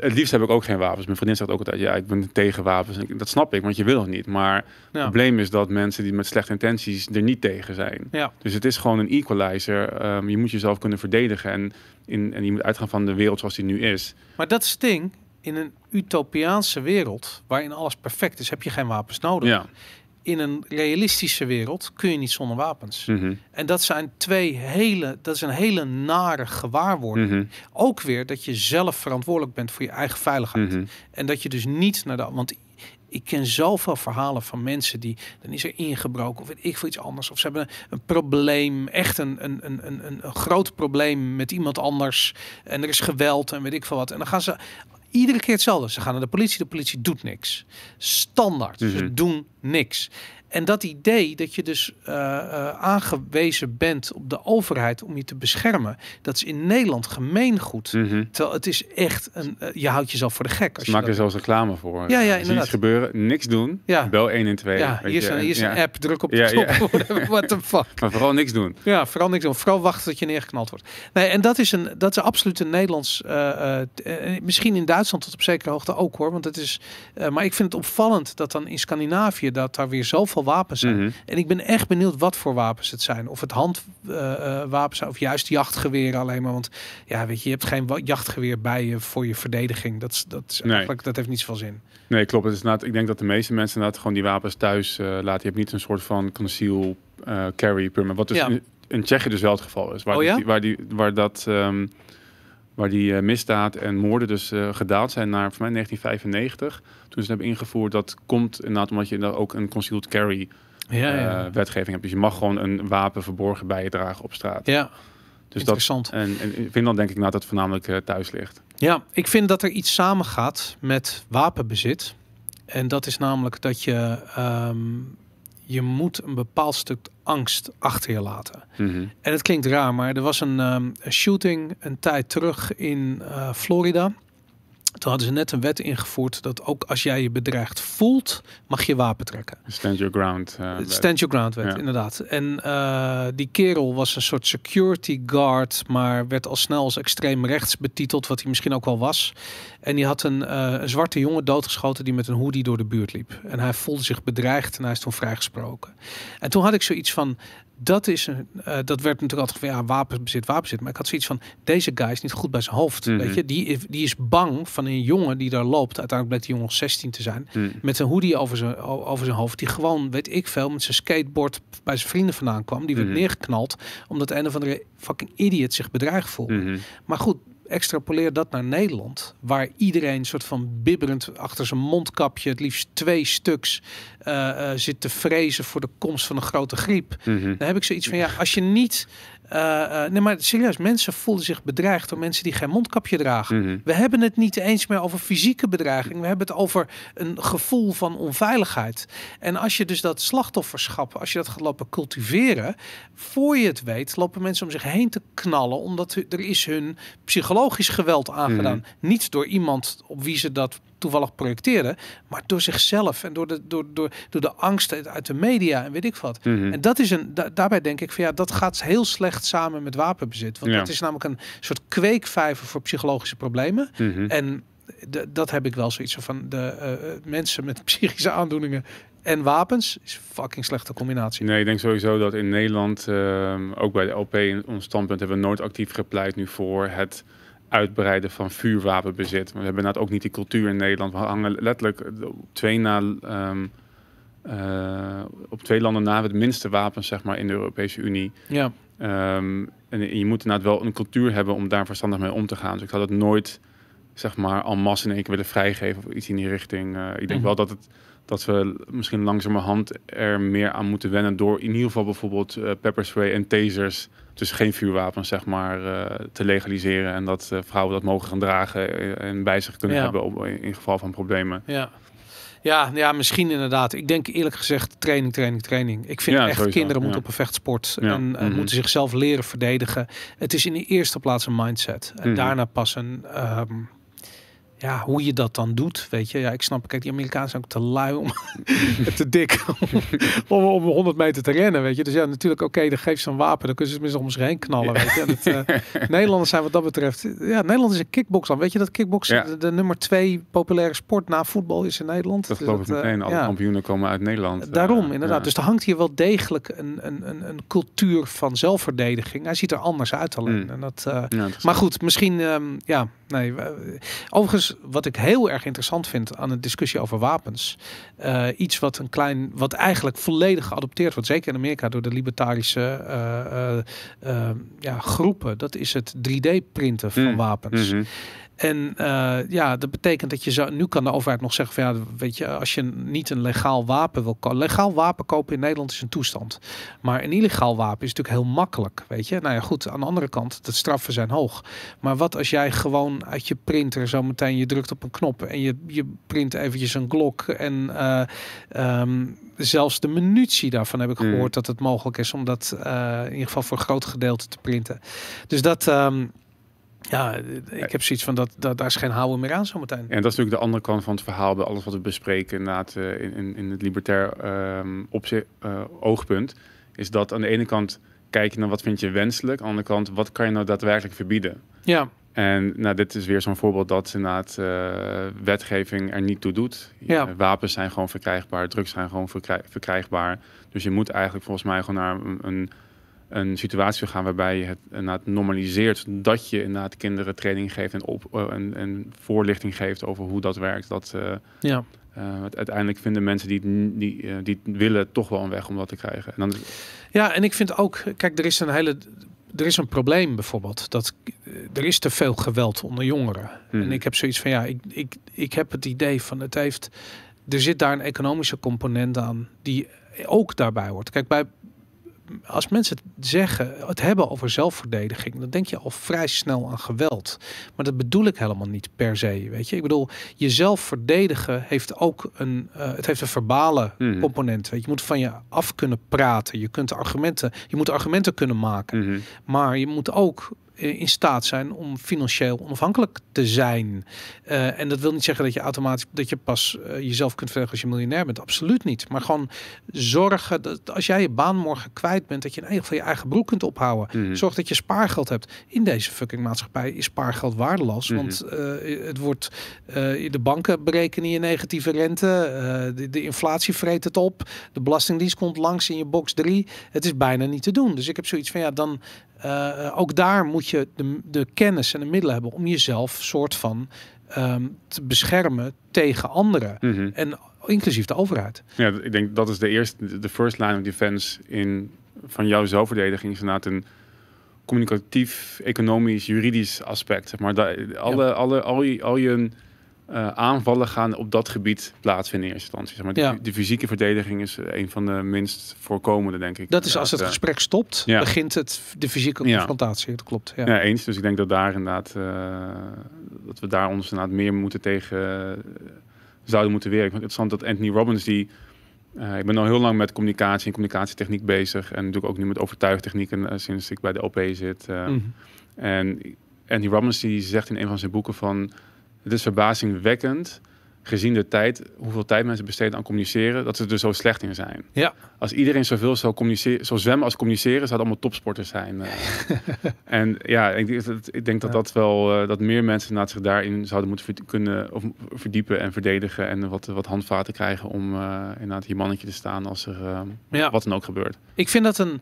S2: het liefst heb ik ook geen wapens. Mijn vriendin zegt ook altijd, ja, ik ben tegen wapens. Dat snap ik, want je wil het niet. Maar het probleem is dat mensen die met slechte intenties er niet tegen zijn.
S1: Ja.
S2: Dus het is gewoon een equalizer. Ehm, je moet jezelf kunnen verdedigen. En, in, en je moet uitgaan van de wereld zoals die nu is.
S1: Maar dat ding. In een utopiaanse wereld, waarin alles perfect is, heb je geen wapens nodig.
S2: Ja,
S1: in een realistische wereld kun je niet zonder wapens.
S2: Mhm.
S1: En dat zijn twee hele, dat is een hele nare gewaarwording.
S2: Mhm.
S1: Ook weer dat je zelf verantwoordelijk bent voor je eigen veiligheid.
S2: Mhm.
S1: En dat je dus niet naar de. Want ik ken zoveel verhalen van mensen die. dan is er ingebroken of weet ik veel iets anders. Of ze hebben een probleem. Echt een, een, een- een groot probleem met iemand anders. En er is geweld en weet ik veel wat. En dan gaan ze. Iedere keer hetzelfde. Ze gaan naar de politie. De politie doet niks. Standaard. Ze
S2: Mhm.
S1: doen niks. En dat idee dat je dus eh, eh, aangewezen bent op de overheid om je te beschermen, dat is in Nederland gemeengoed. Terwijl het is echt een. eh, je houdt jezelf voor de gek. Als
S2: Ze
S1: je
S2: maken er zelfs reclame voor.
S1: Ja, ja, inderdaad.
S2: gebeuren, niks doen.
S1: Ja.
S2: Bel 1 en 2.
S1: ja, hier is, een,
S2: en-
S1: hier is
S2: ja.
S1: een app, druk op de
S2: Ja, ja.
S1: knop. whatever, What the fuck.
S2: Maar vooral niks doen.
S1: Ja, vooral niks doen. Vooral wachten tot je neergeknald wordt. Nee, en dat is een, dat is absoluut een Nederlands. misschien in Duitsland tot op zekere hoogte ook hoor. Want het is. maar ik vind het opvallend dat dan in Scandinavië dat daar weer zoveel wapens zijn.
S2: Mhm.
S1: En ik ben echt benieuwd wat voor wapens het zijn. Of het handwapens zijn of juist jachtgeweren alleen maar. Want ja, weet je, je hebt geen jachtgeweer bij je voor je verdediging. Dat, is- dat, is
S2: Nee.
S1: eigenlijk, dat heeft niet zoveel zin.
S2: Nee, klopt. Het is ik denk dat de meeste mensen inderdaad gewoon die wapens thuis eh, laten. Je hebt niet een soort van conceal eh, carry permit. Wat dus
S1: Ja.
S2: in, in Tsjechië dus wel het geval is. Waar,
S1: Oh
S2: dus
S1: ja?
S2: die, waar, die, waar dat... ehm, waar die eh, misdaad en moorden dus eh, gedaald zijn naar voor mij 1995. Toen ze hebben ingevoerd, dat komt inderdaad omdat je dan ook een concealed carry
S1: Ja,
S2: eh,
S1: ja.
S2: wetgeving hebt. Dus je mag gewoon een wapen verborgen bij je dragen op straat.
S1: ja
S2: dus dat,
S1: interessant.
S2: en, en in Finland denk ik nou dat het voornamelijk eh, thuis ligt.
S1: Ja, ik vind dat er iets samengaat met wapenbezit. En dat is namelijk dat je, ehm, je moet een bepaald stuk angst achter je laten.
S2: Mhm.
S1: En het klinkt raar, maar er was een, ehm, shooting een tijd terug in eh, Florida. Toen hadden ze net een wet ingevoerd dat ook als jij je bedreigd voelt, mag je wapen trekken.
S2: Stand your ground. eh.
S1: Stand your ground wet,
S2: Ja.
S1: inderdaad. En eh, die kerel was een soort security guard, maar werd al snel als extreem rechts betiteld, wat hij misschien ook wel was. En die had een, eh, een zwarte jongen doodgeschoten die met een hoodie door de buurt liep. En hij voelde zich bedreigd en hij is toen vrijgesproken. En toen had ik zoiets van, dat is een, eh, dat werd natuurlijk altijd van ja, wapenbezit, wapenbezit. Maar ik had zoiets van, deze guy is niet goed bij zijn hoofd.
S2: Mhm.
S1: Weet je, die, die is bang van een jongen die daar loopt. Uiteindelijk bleek die jongen nog 16 te zijn
S2: Mhm.
S1: met een hoodie over zijn, over zijn hoofd. Die gewoon, weet ik veel, met zijn skateboard bij zijn vrienden vandaan kwam. Die werd
S2: Mhm.
S1: neergeknald omdat een of andere fucking idiot zich bedreigd voelde.
S2: Mhm.
S1: Maar goed, extrapoleer dat naar Nederland. Waar iedereen soort van bibberend achter zijn mondkapje, het liefst twee stuks, eh, eh, zit te vrezen voor de komst van een grote griep.
S2: Mhm.
S1: Dan heb ik zoiets van, ja, als je niet... eh, eh, nee, maar serieus, mensen voelen zich bedreigd door mensen die geen mondkapje dragen.
S2: Mhm.
S1: We hebben het niet eens meer over fysieke bedreiging. We hebben het over een gevoel van onveiligheid. En als je dus dat slachtofferschap, als je dat gaat lopen cultiveren, voor je het weet, lopen mensen om zich heen te knallen, omdat er is hun psychologisch geweld aangedaan. Niet door iemand op wie ze dat toevallig projecteerden, maar door zichzelf en door de, door, door, door de angst uit- de media en weet ik wat.
S2: Mhm.
S1: En dat is een, da- daarbij denk ik van ja, dat gaat heel slecht samen met wapenbezit. Want
S2: Ja.
S1: dat is namelijk een soort kweekvijver voor psychologische problemen.
S2: Mhm.
S1: En de, dat heb ik wel zoiets van de eh, eh, mensen met psychische aandoeningen en wapens is een fucking slechte combinatie.
S2: Nee, ik denk sowieso dat in Nederland, ehm, ook bij de LP in ons standpunt, hebben we nooit actief gepleit nu voor het uitbreiden van vuurwapenbezit. We hebben inderdaad ook niet die cultuur in Nederland. We hangen letterlijk op twee, na, ehm, eh, op twee landen na het minste wapens zeg maar, in de Europese Unie.
S1: Ja,
S2: Ehm, en je moet inderdaad wel een cultuur hebben om daar verstandig mee om te gaan. Dus ik had het nooit, zeg maar, en masse in één keer willen vrijgeven of iets in die richting. Eh, ik denk
S1: Mhm.
S2: wel dat, het, dat we misschien langzamerhand er meer aan moeten wennen door in ieder geval bijvoorbeeld eh pepperspray en tasers, dus geen vuurwapens, zeg maar, eh, te legaliseren. En dat eh, vrouwen dat mogen gaan dragen eh, en bij zich kunnen
S1: Ja.
S2: hebben op, in geval van problemen.
S1: ja. Ja, ja, misschien inderdaad. Ik denk eerlijk gezegd training, training, training. Ik vind
S2: Ja,
S1: echt
S2: sowieso,
S1: kinderen
S2: ja.
S1: moeten op een vechtsport en
S2: mhm.
S1: moeten zichzelf leren verdedigen. Het is in de eerste plaats een mindset. En
S2: Mhm.
S1: daarna pas een... ehm, ja, hoe je dat dan doet, weet je. Ja, ik snap, kijk, die Amerikanen zijn ook te lui om, te dik om, om 100 meter te rennen, weet je. Dus ja, natuurlijk, oké, dan geef ze een wapen, dan kunnen ze tenminste om zich heen knallen, weet je. En het, eh, Nederlanders zijn wat dat betreft, ja, Nederland is een kickbox Weet je dat kickbox
S2: Ja.
S1: de, de nummer twee populaire sport na voetbal is in Nederland?
S2: Dat
S1: Dus
S2: geloof ik
S1: eh,
S2: meteen. Alle
S1: ja.
S2: kampioenen komen uit Nederland. eh,
S1: Daarom, inderdaad. Dus er hangt hier wel degelijk een, een, een, een cultuur van zelfverdediging. Hij ziet er anders uit alleen.
S2: Mm.
S1: En dat, eh, maar goed, misschien, ehm, ja, nee. Overigens, wat ik heel erg interessant vind aan een discussie over wapens. eh, iets wat een klein, wat eigenlijk volledig geadopteerd wordt, zeker in Amerika door de libertarische eh, eh, ja, groepen. Dat is het 3D-printen van
S2: Mm.
S1: wapens.
S2: Mhm.
S1: En eh, ja, dat betekent dat je zo. Nu kan de overheid nog zeggen van ja, weet je, als je niet een legaal wapen wil kopen. Legaal wapen kopen in Nederland is een toestand. Maar een illegaal wapen is natuurlijk heel makkelijk. Weet je, nou ja, goed. Aan de andere kant, de straffen zijn hoog. Maar wat als jij gewoon uit je printer zo meteen je drukt op een knop en je, je print eventjes een Glock en eh, ehm, zelfs de munitie daarvan heb ik
S2: Mm.
S1: gehoord dat het mogelijk is om dat eh, in ieder geval voor een groot gedeelte te printen. Dus dat. ehm, ja, ik heb zoiets van dat, dat daar is geen houden meer aan zometeen.
S2: En dat is natuurlijk de andere kant van het verhaal bij alles wat we bespreken inderdaad, eh, in, in, in het libertair ehm opzi- eh, oogpunt. Is dat aan de ene kant kijk je naar wat vind je wenselijk. Aan de andere kant, wat kan je nou daadwerkelijk verbieden?
S1: Ja,
S2: En nou, dit is weer zo'n voorbeeld dat inderdaad eh, wetgeving er niet toe doet.
S1: Ja.
S2: Eh, wapens zijn gewoon verkrijgbaar, drugs zijn gewoon verkrij- verkrijgbaar. Dus je moet eigenlijk volgens mij gewoon naar een, een, een situatie gaan waarbij je het inderdaad normaliseert dat je inderdaad kinderen training geeft en, op, eh, en, en voorlichting geeft over hoe dat werkt. Dat eh,
S1: ja.
S2: eh, uiteindelijk vinden mensen die het, die, die het willen toch wel een weg om dat te krijgen. En dan,
S1: ja, en ik vind ook, kijk, er is een hele. Er is een probleem bijvoorbeeld dat er is te veel geweld onder jongeren.
S2: Mhm.
S1: En ik heb zoiets van ja, ik, ik, ik heb het idee van het heeft. Er zit daar een economische component aan die ook daarbij hoort. Kijk, bij als mensen het zeggen, het hebben over zelfverdediging, dan denk je al vrij snel aan geweld. Maar dat bedoel ik helemaal niet per se. Weet je, ik bedoel, jezelf verdedigen heeft ook een, eh, het heeft een verbale
S2: Mhm.
S1: component. Weet je, je moet van je af kunnen praten. Je kunt argumenten, je moet argumenten kunnen maken.
S2: Mhm.
S1: Maar je moet ook in staat zijn om financieel onafhankelijk te zijn. Eh, en dat wil niet zeggen dat je automatisch dat je pas eh, jezelf kunt verdedigen als je miljonair bent. Absoluut niet. Maar gewoon zorgen dat als jij je baan morgen kwijt bent, dat je in ieder geval je eigen broek kunt ophouden.
S2: Mhm.
S1: Zorg dat je spaargeld hebt. In deze fucking maatschappij is spaargeld waardeloos.
S2: Mhm.
S1: Want eh, het wordt eh, de banken berekenen je negatieve rente. eh, de, de inflatie vreet het op. De belastingdienst komt langs in je box 3. Het is bijna niet te doen. Dus ik heb zoiets van ja, dan eh, ook daar moet je de, de kennis en de middelen hebben om jezelf soort van ehm, te beschermen tegen anderen.
S2: Mhm.
S1: En inclusief de overheid.
S2: Ja, ik denk dat is de eerste, de first line of defense in, van jouw zelfverdediging is inderdaad een communicatief, economisch, juridisch aspect. Zeg maar alle, alle, al je, al je eh, aanvallen gaan op dat gebied plaatsvinden in eerste instantie. Zeg maar, de,
S1: Ja.
S2: de fysieke verdediging is eh, een van de minst voorkomende, denk ik.
S1: Dat is als het gesprek stopt,
S2: Ja.
S1: begint het de fysieke
S2: Ja.
S1: confrontatie. Dat klopt. Ja.
S2: Ja, eens. Dus ik denk dat daar inderdaad eh, dat we daar ons inderdaad meer moeten tegen zouden moeten werken. Want interessant dat Anthony Robbins die ik ben al heel lang met communicatie en communicatietechniek bezig en natuurlijk ook nu met overtuigtechnieken sinds ik bij de OP zit.
S1: Mhm.
S2: En Anthony Robbins die zegt in een van zijn boeken van het is verbazingwekkend gezien de tijd, hoeveel tijd mensen besteden aan communiceren, dat ze er zo slecht in zijn.
S1: Ja.
S2: Als iedereen zoveel zou, communiceren, zou zwemmen als communiceren, zouden allemaal topsporters zijn. eh. en ja, ik, denk dat- ik denk dat dat wel, eh, dat meer mensen inderdaad zich daarin zouden moeten kunnen of verdiepen en verdedigen en wat, wat handvaten krijgen om eh inderdaad hier mannetje te staan als er
S1: Ja.
S2: wat dan ook gebeurt.
S1: Ik vind dat een.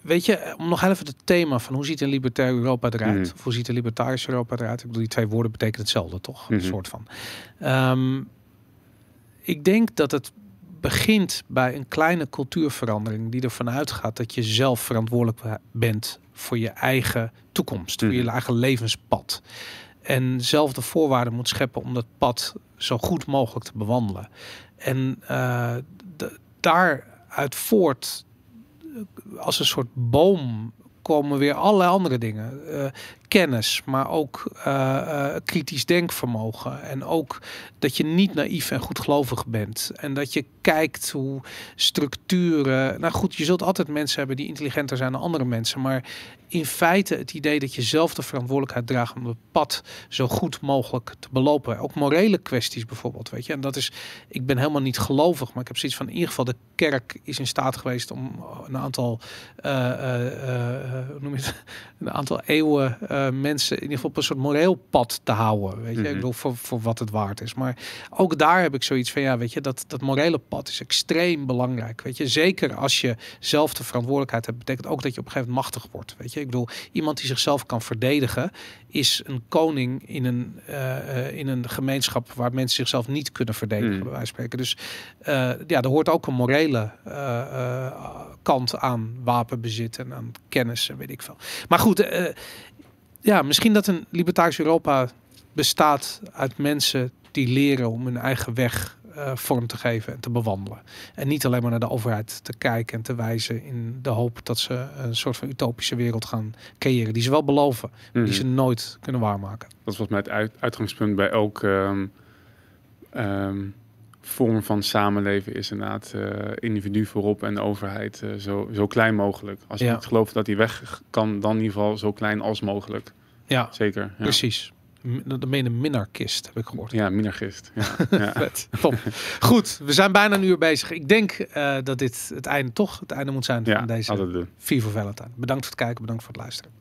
S1: Weet je, om nog even het thema van hoe ziet een libertair Europa eruit?
S2: Mhm.
S1: Of hoe ziet een libertarisch Europa eruit? Ik bedoel, die twee woorden betekenen hetzelfde, toch? Een
S2: Mhm.
S1: soort van. Ehm, ik denk dat het begint bij een kleine cultuurverandering die ervan uitgaat dat je zelf verantwoordelijk bent voor je eigen toekomst, voor je
S2: Mhm.
S1: eigen levenspad. En zelf de voorwaarden moet scheppen om dat pad zo goed mogelijk te bewandelen. En eh, d- daaruit voort, eh, als een soort boom, komen weer allerlei andere dingen. Eh, kennis, maar ook eh, eh, kritisch denkvermogen. En ook dat je niet naïef en goedgelovig bent. En dat je kijkt hoe structuren. Nou goed, je zult altijd mensen hebben die intelligenter zijn dan andere mensen. Maar in feite het idee dat je zelf de verantwoordelijkheid draagt om het pad zo goed mogelijk te belopen. Ook morele kwesties bijvoorbeeld, weet je. En dat is, ik ben helemaal niet gelovig, maar ik heb zoiets van in ieder geval de kerk is in staat geweest om een aantal, eh, noem het, een aantal eeuwen eh, mensen in ieder geval op een soort moreel pad te houden. Weet je,
S2: Mhm.
S1: ik bedoel, voor, voor wat het waard is. Maar ook daar heb ik zoiets van, ja, weet je, dat, dat morele pad is extreem belangrijk. Weet je, zeker als je zelf de verantwoordelijkheid hebt, betekent ook dat je op een gegeven moment machtig wordt. Weet je, ik bedoel, iemand die zichzelf kan verdedigen, is een koning in een, eh, eh, in een gemeenschap waar mensen zichzelf niet kunnen verdedigen,
S2: Mm.
S1: bij wijze van spreken. Dus ja, er hoort ook een morele kant aan wapenbezit en aan kennis en weet ik veel. Maar goed, ja, misschien dat een libertarisch Europa bestaat uit mensen die leren om hun eigen weg eh, vorm te geven en te bewandelen. En niet alleen maar naar de overheid te kijken en te wijzen in de hoop dat ze een soort van utopische wereld gaan creëren. Die ze wel beloven,
S2: Mhm.
S1: die ze nooit kunnen waarmaken.
S2: Dat was mij het uit- uitgangspunt bij elk ehm, vorm van samenleven is inderdaad eh, individu voorop en de overheid eh, zo, zo klein mogelijk. Als je
S1: Ja.
S2: niet gelooft dat die weg kan, dan in ieder geval zo klein als mogelijk.
S1: Ja,
S2: Zeker. Ja,
S1: precies. M- Dan ben je een minarkist, heb ik gehoord.
S2: ja minarchist. Ja, ja.
S1: Vet. Top. Goed, we zijn bijna een uur bezig. Ik denk eh, dat dit het einde toch het einde moet zijn
S2: ja
S1: van deze
S2: altijd doen.
S1: Viva Valentine. Bedankt voor het kijken, bedankt voor het luisteren.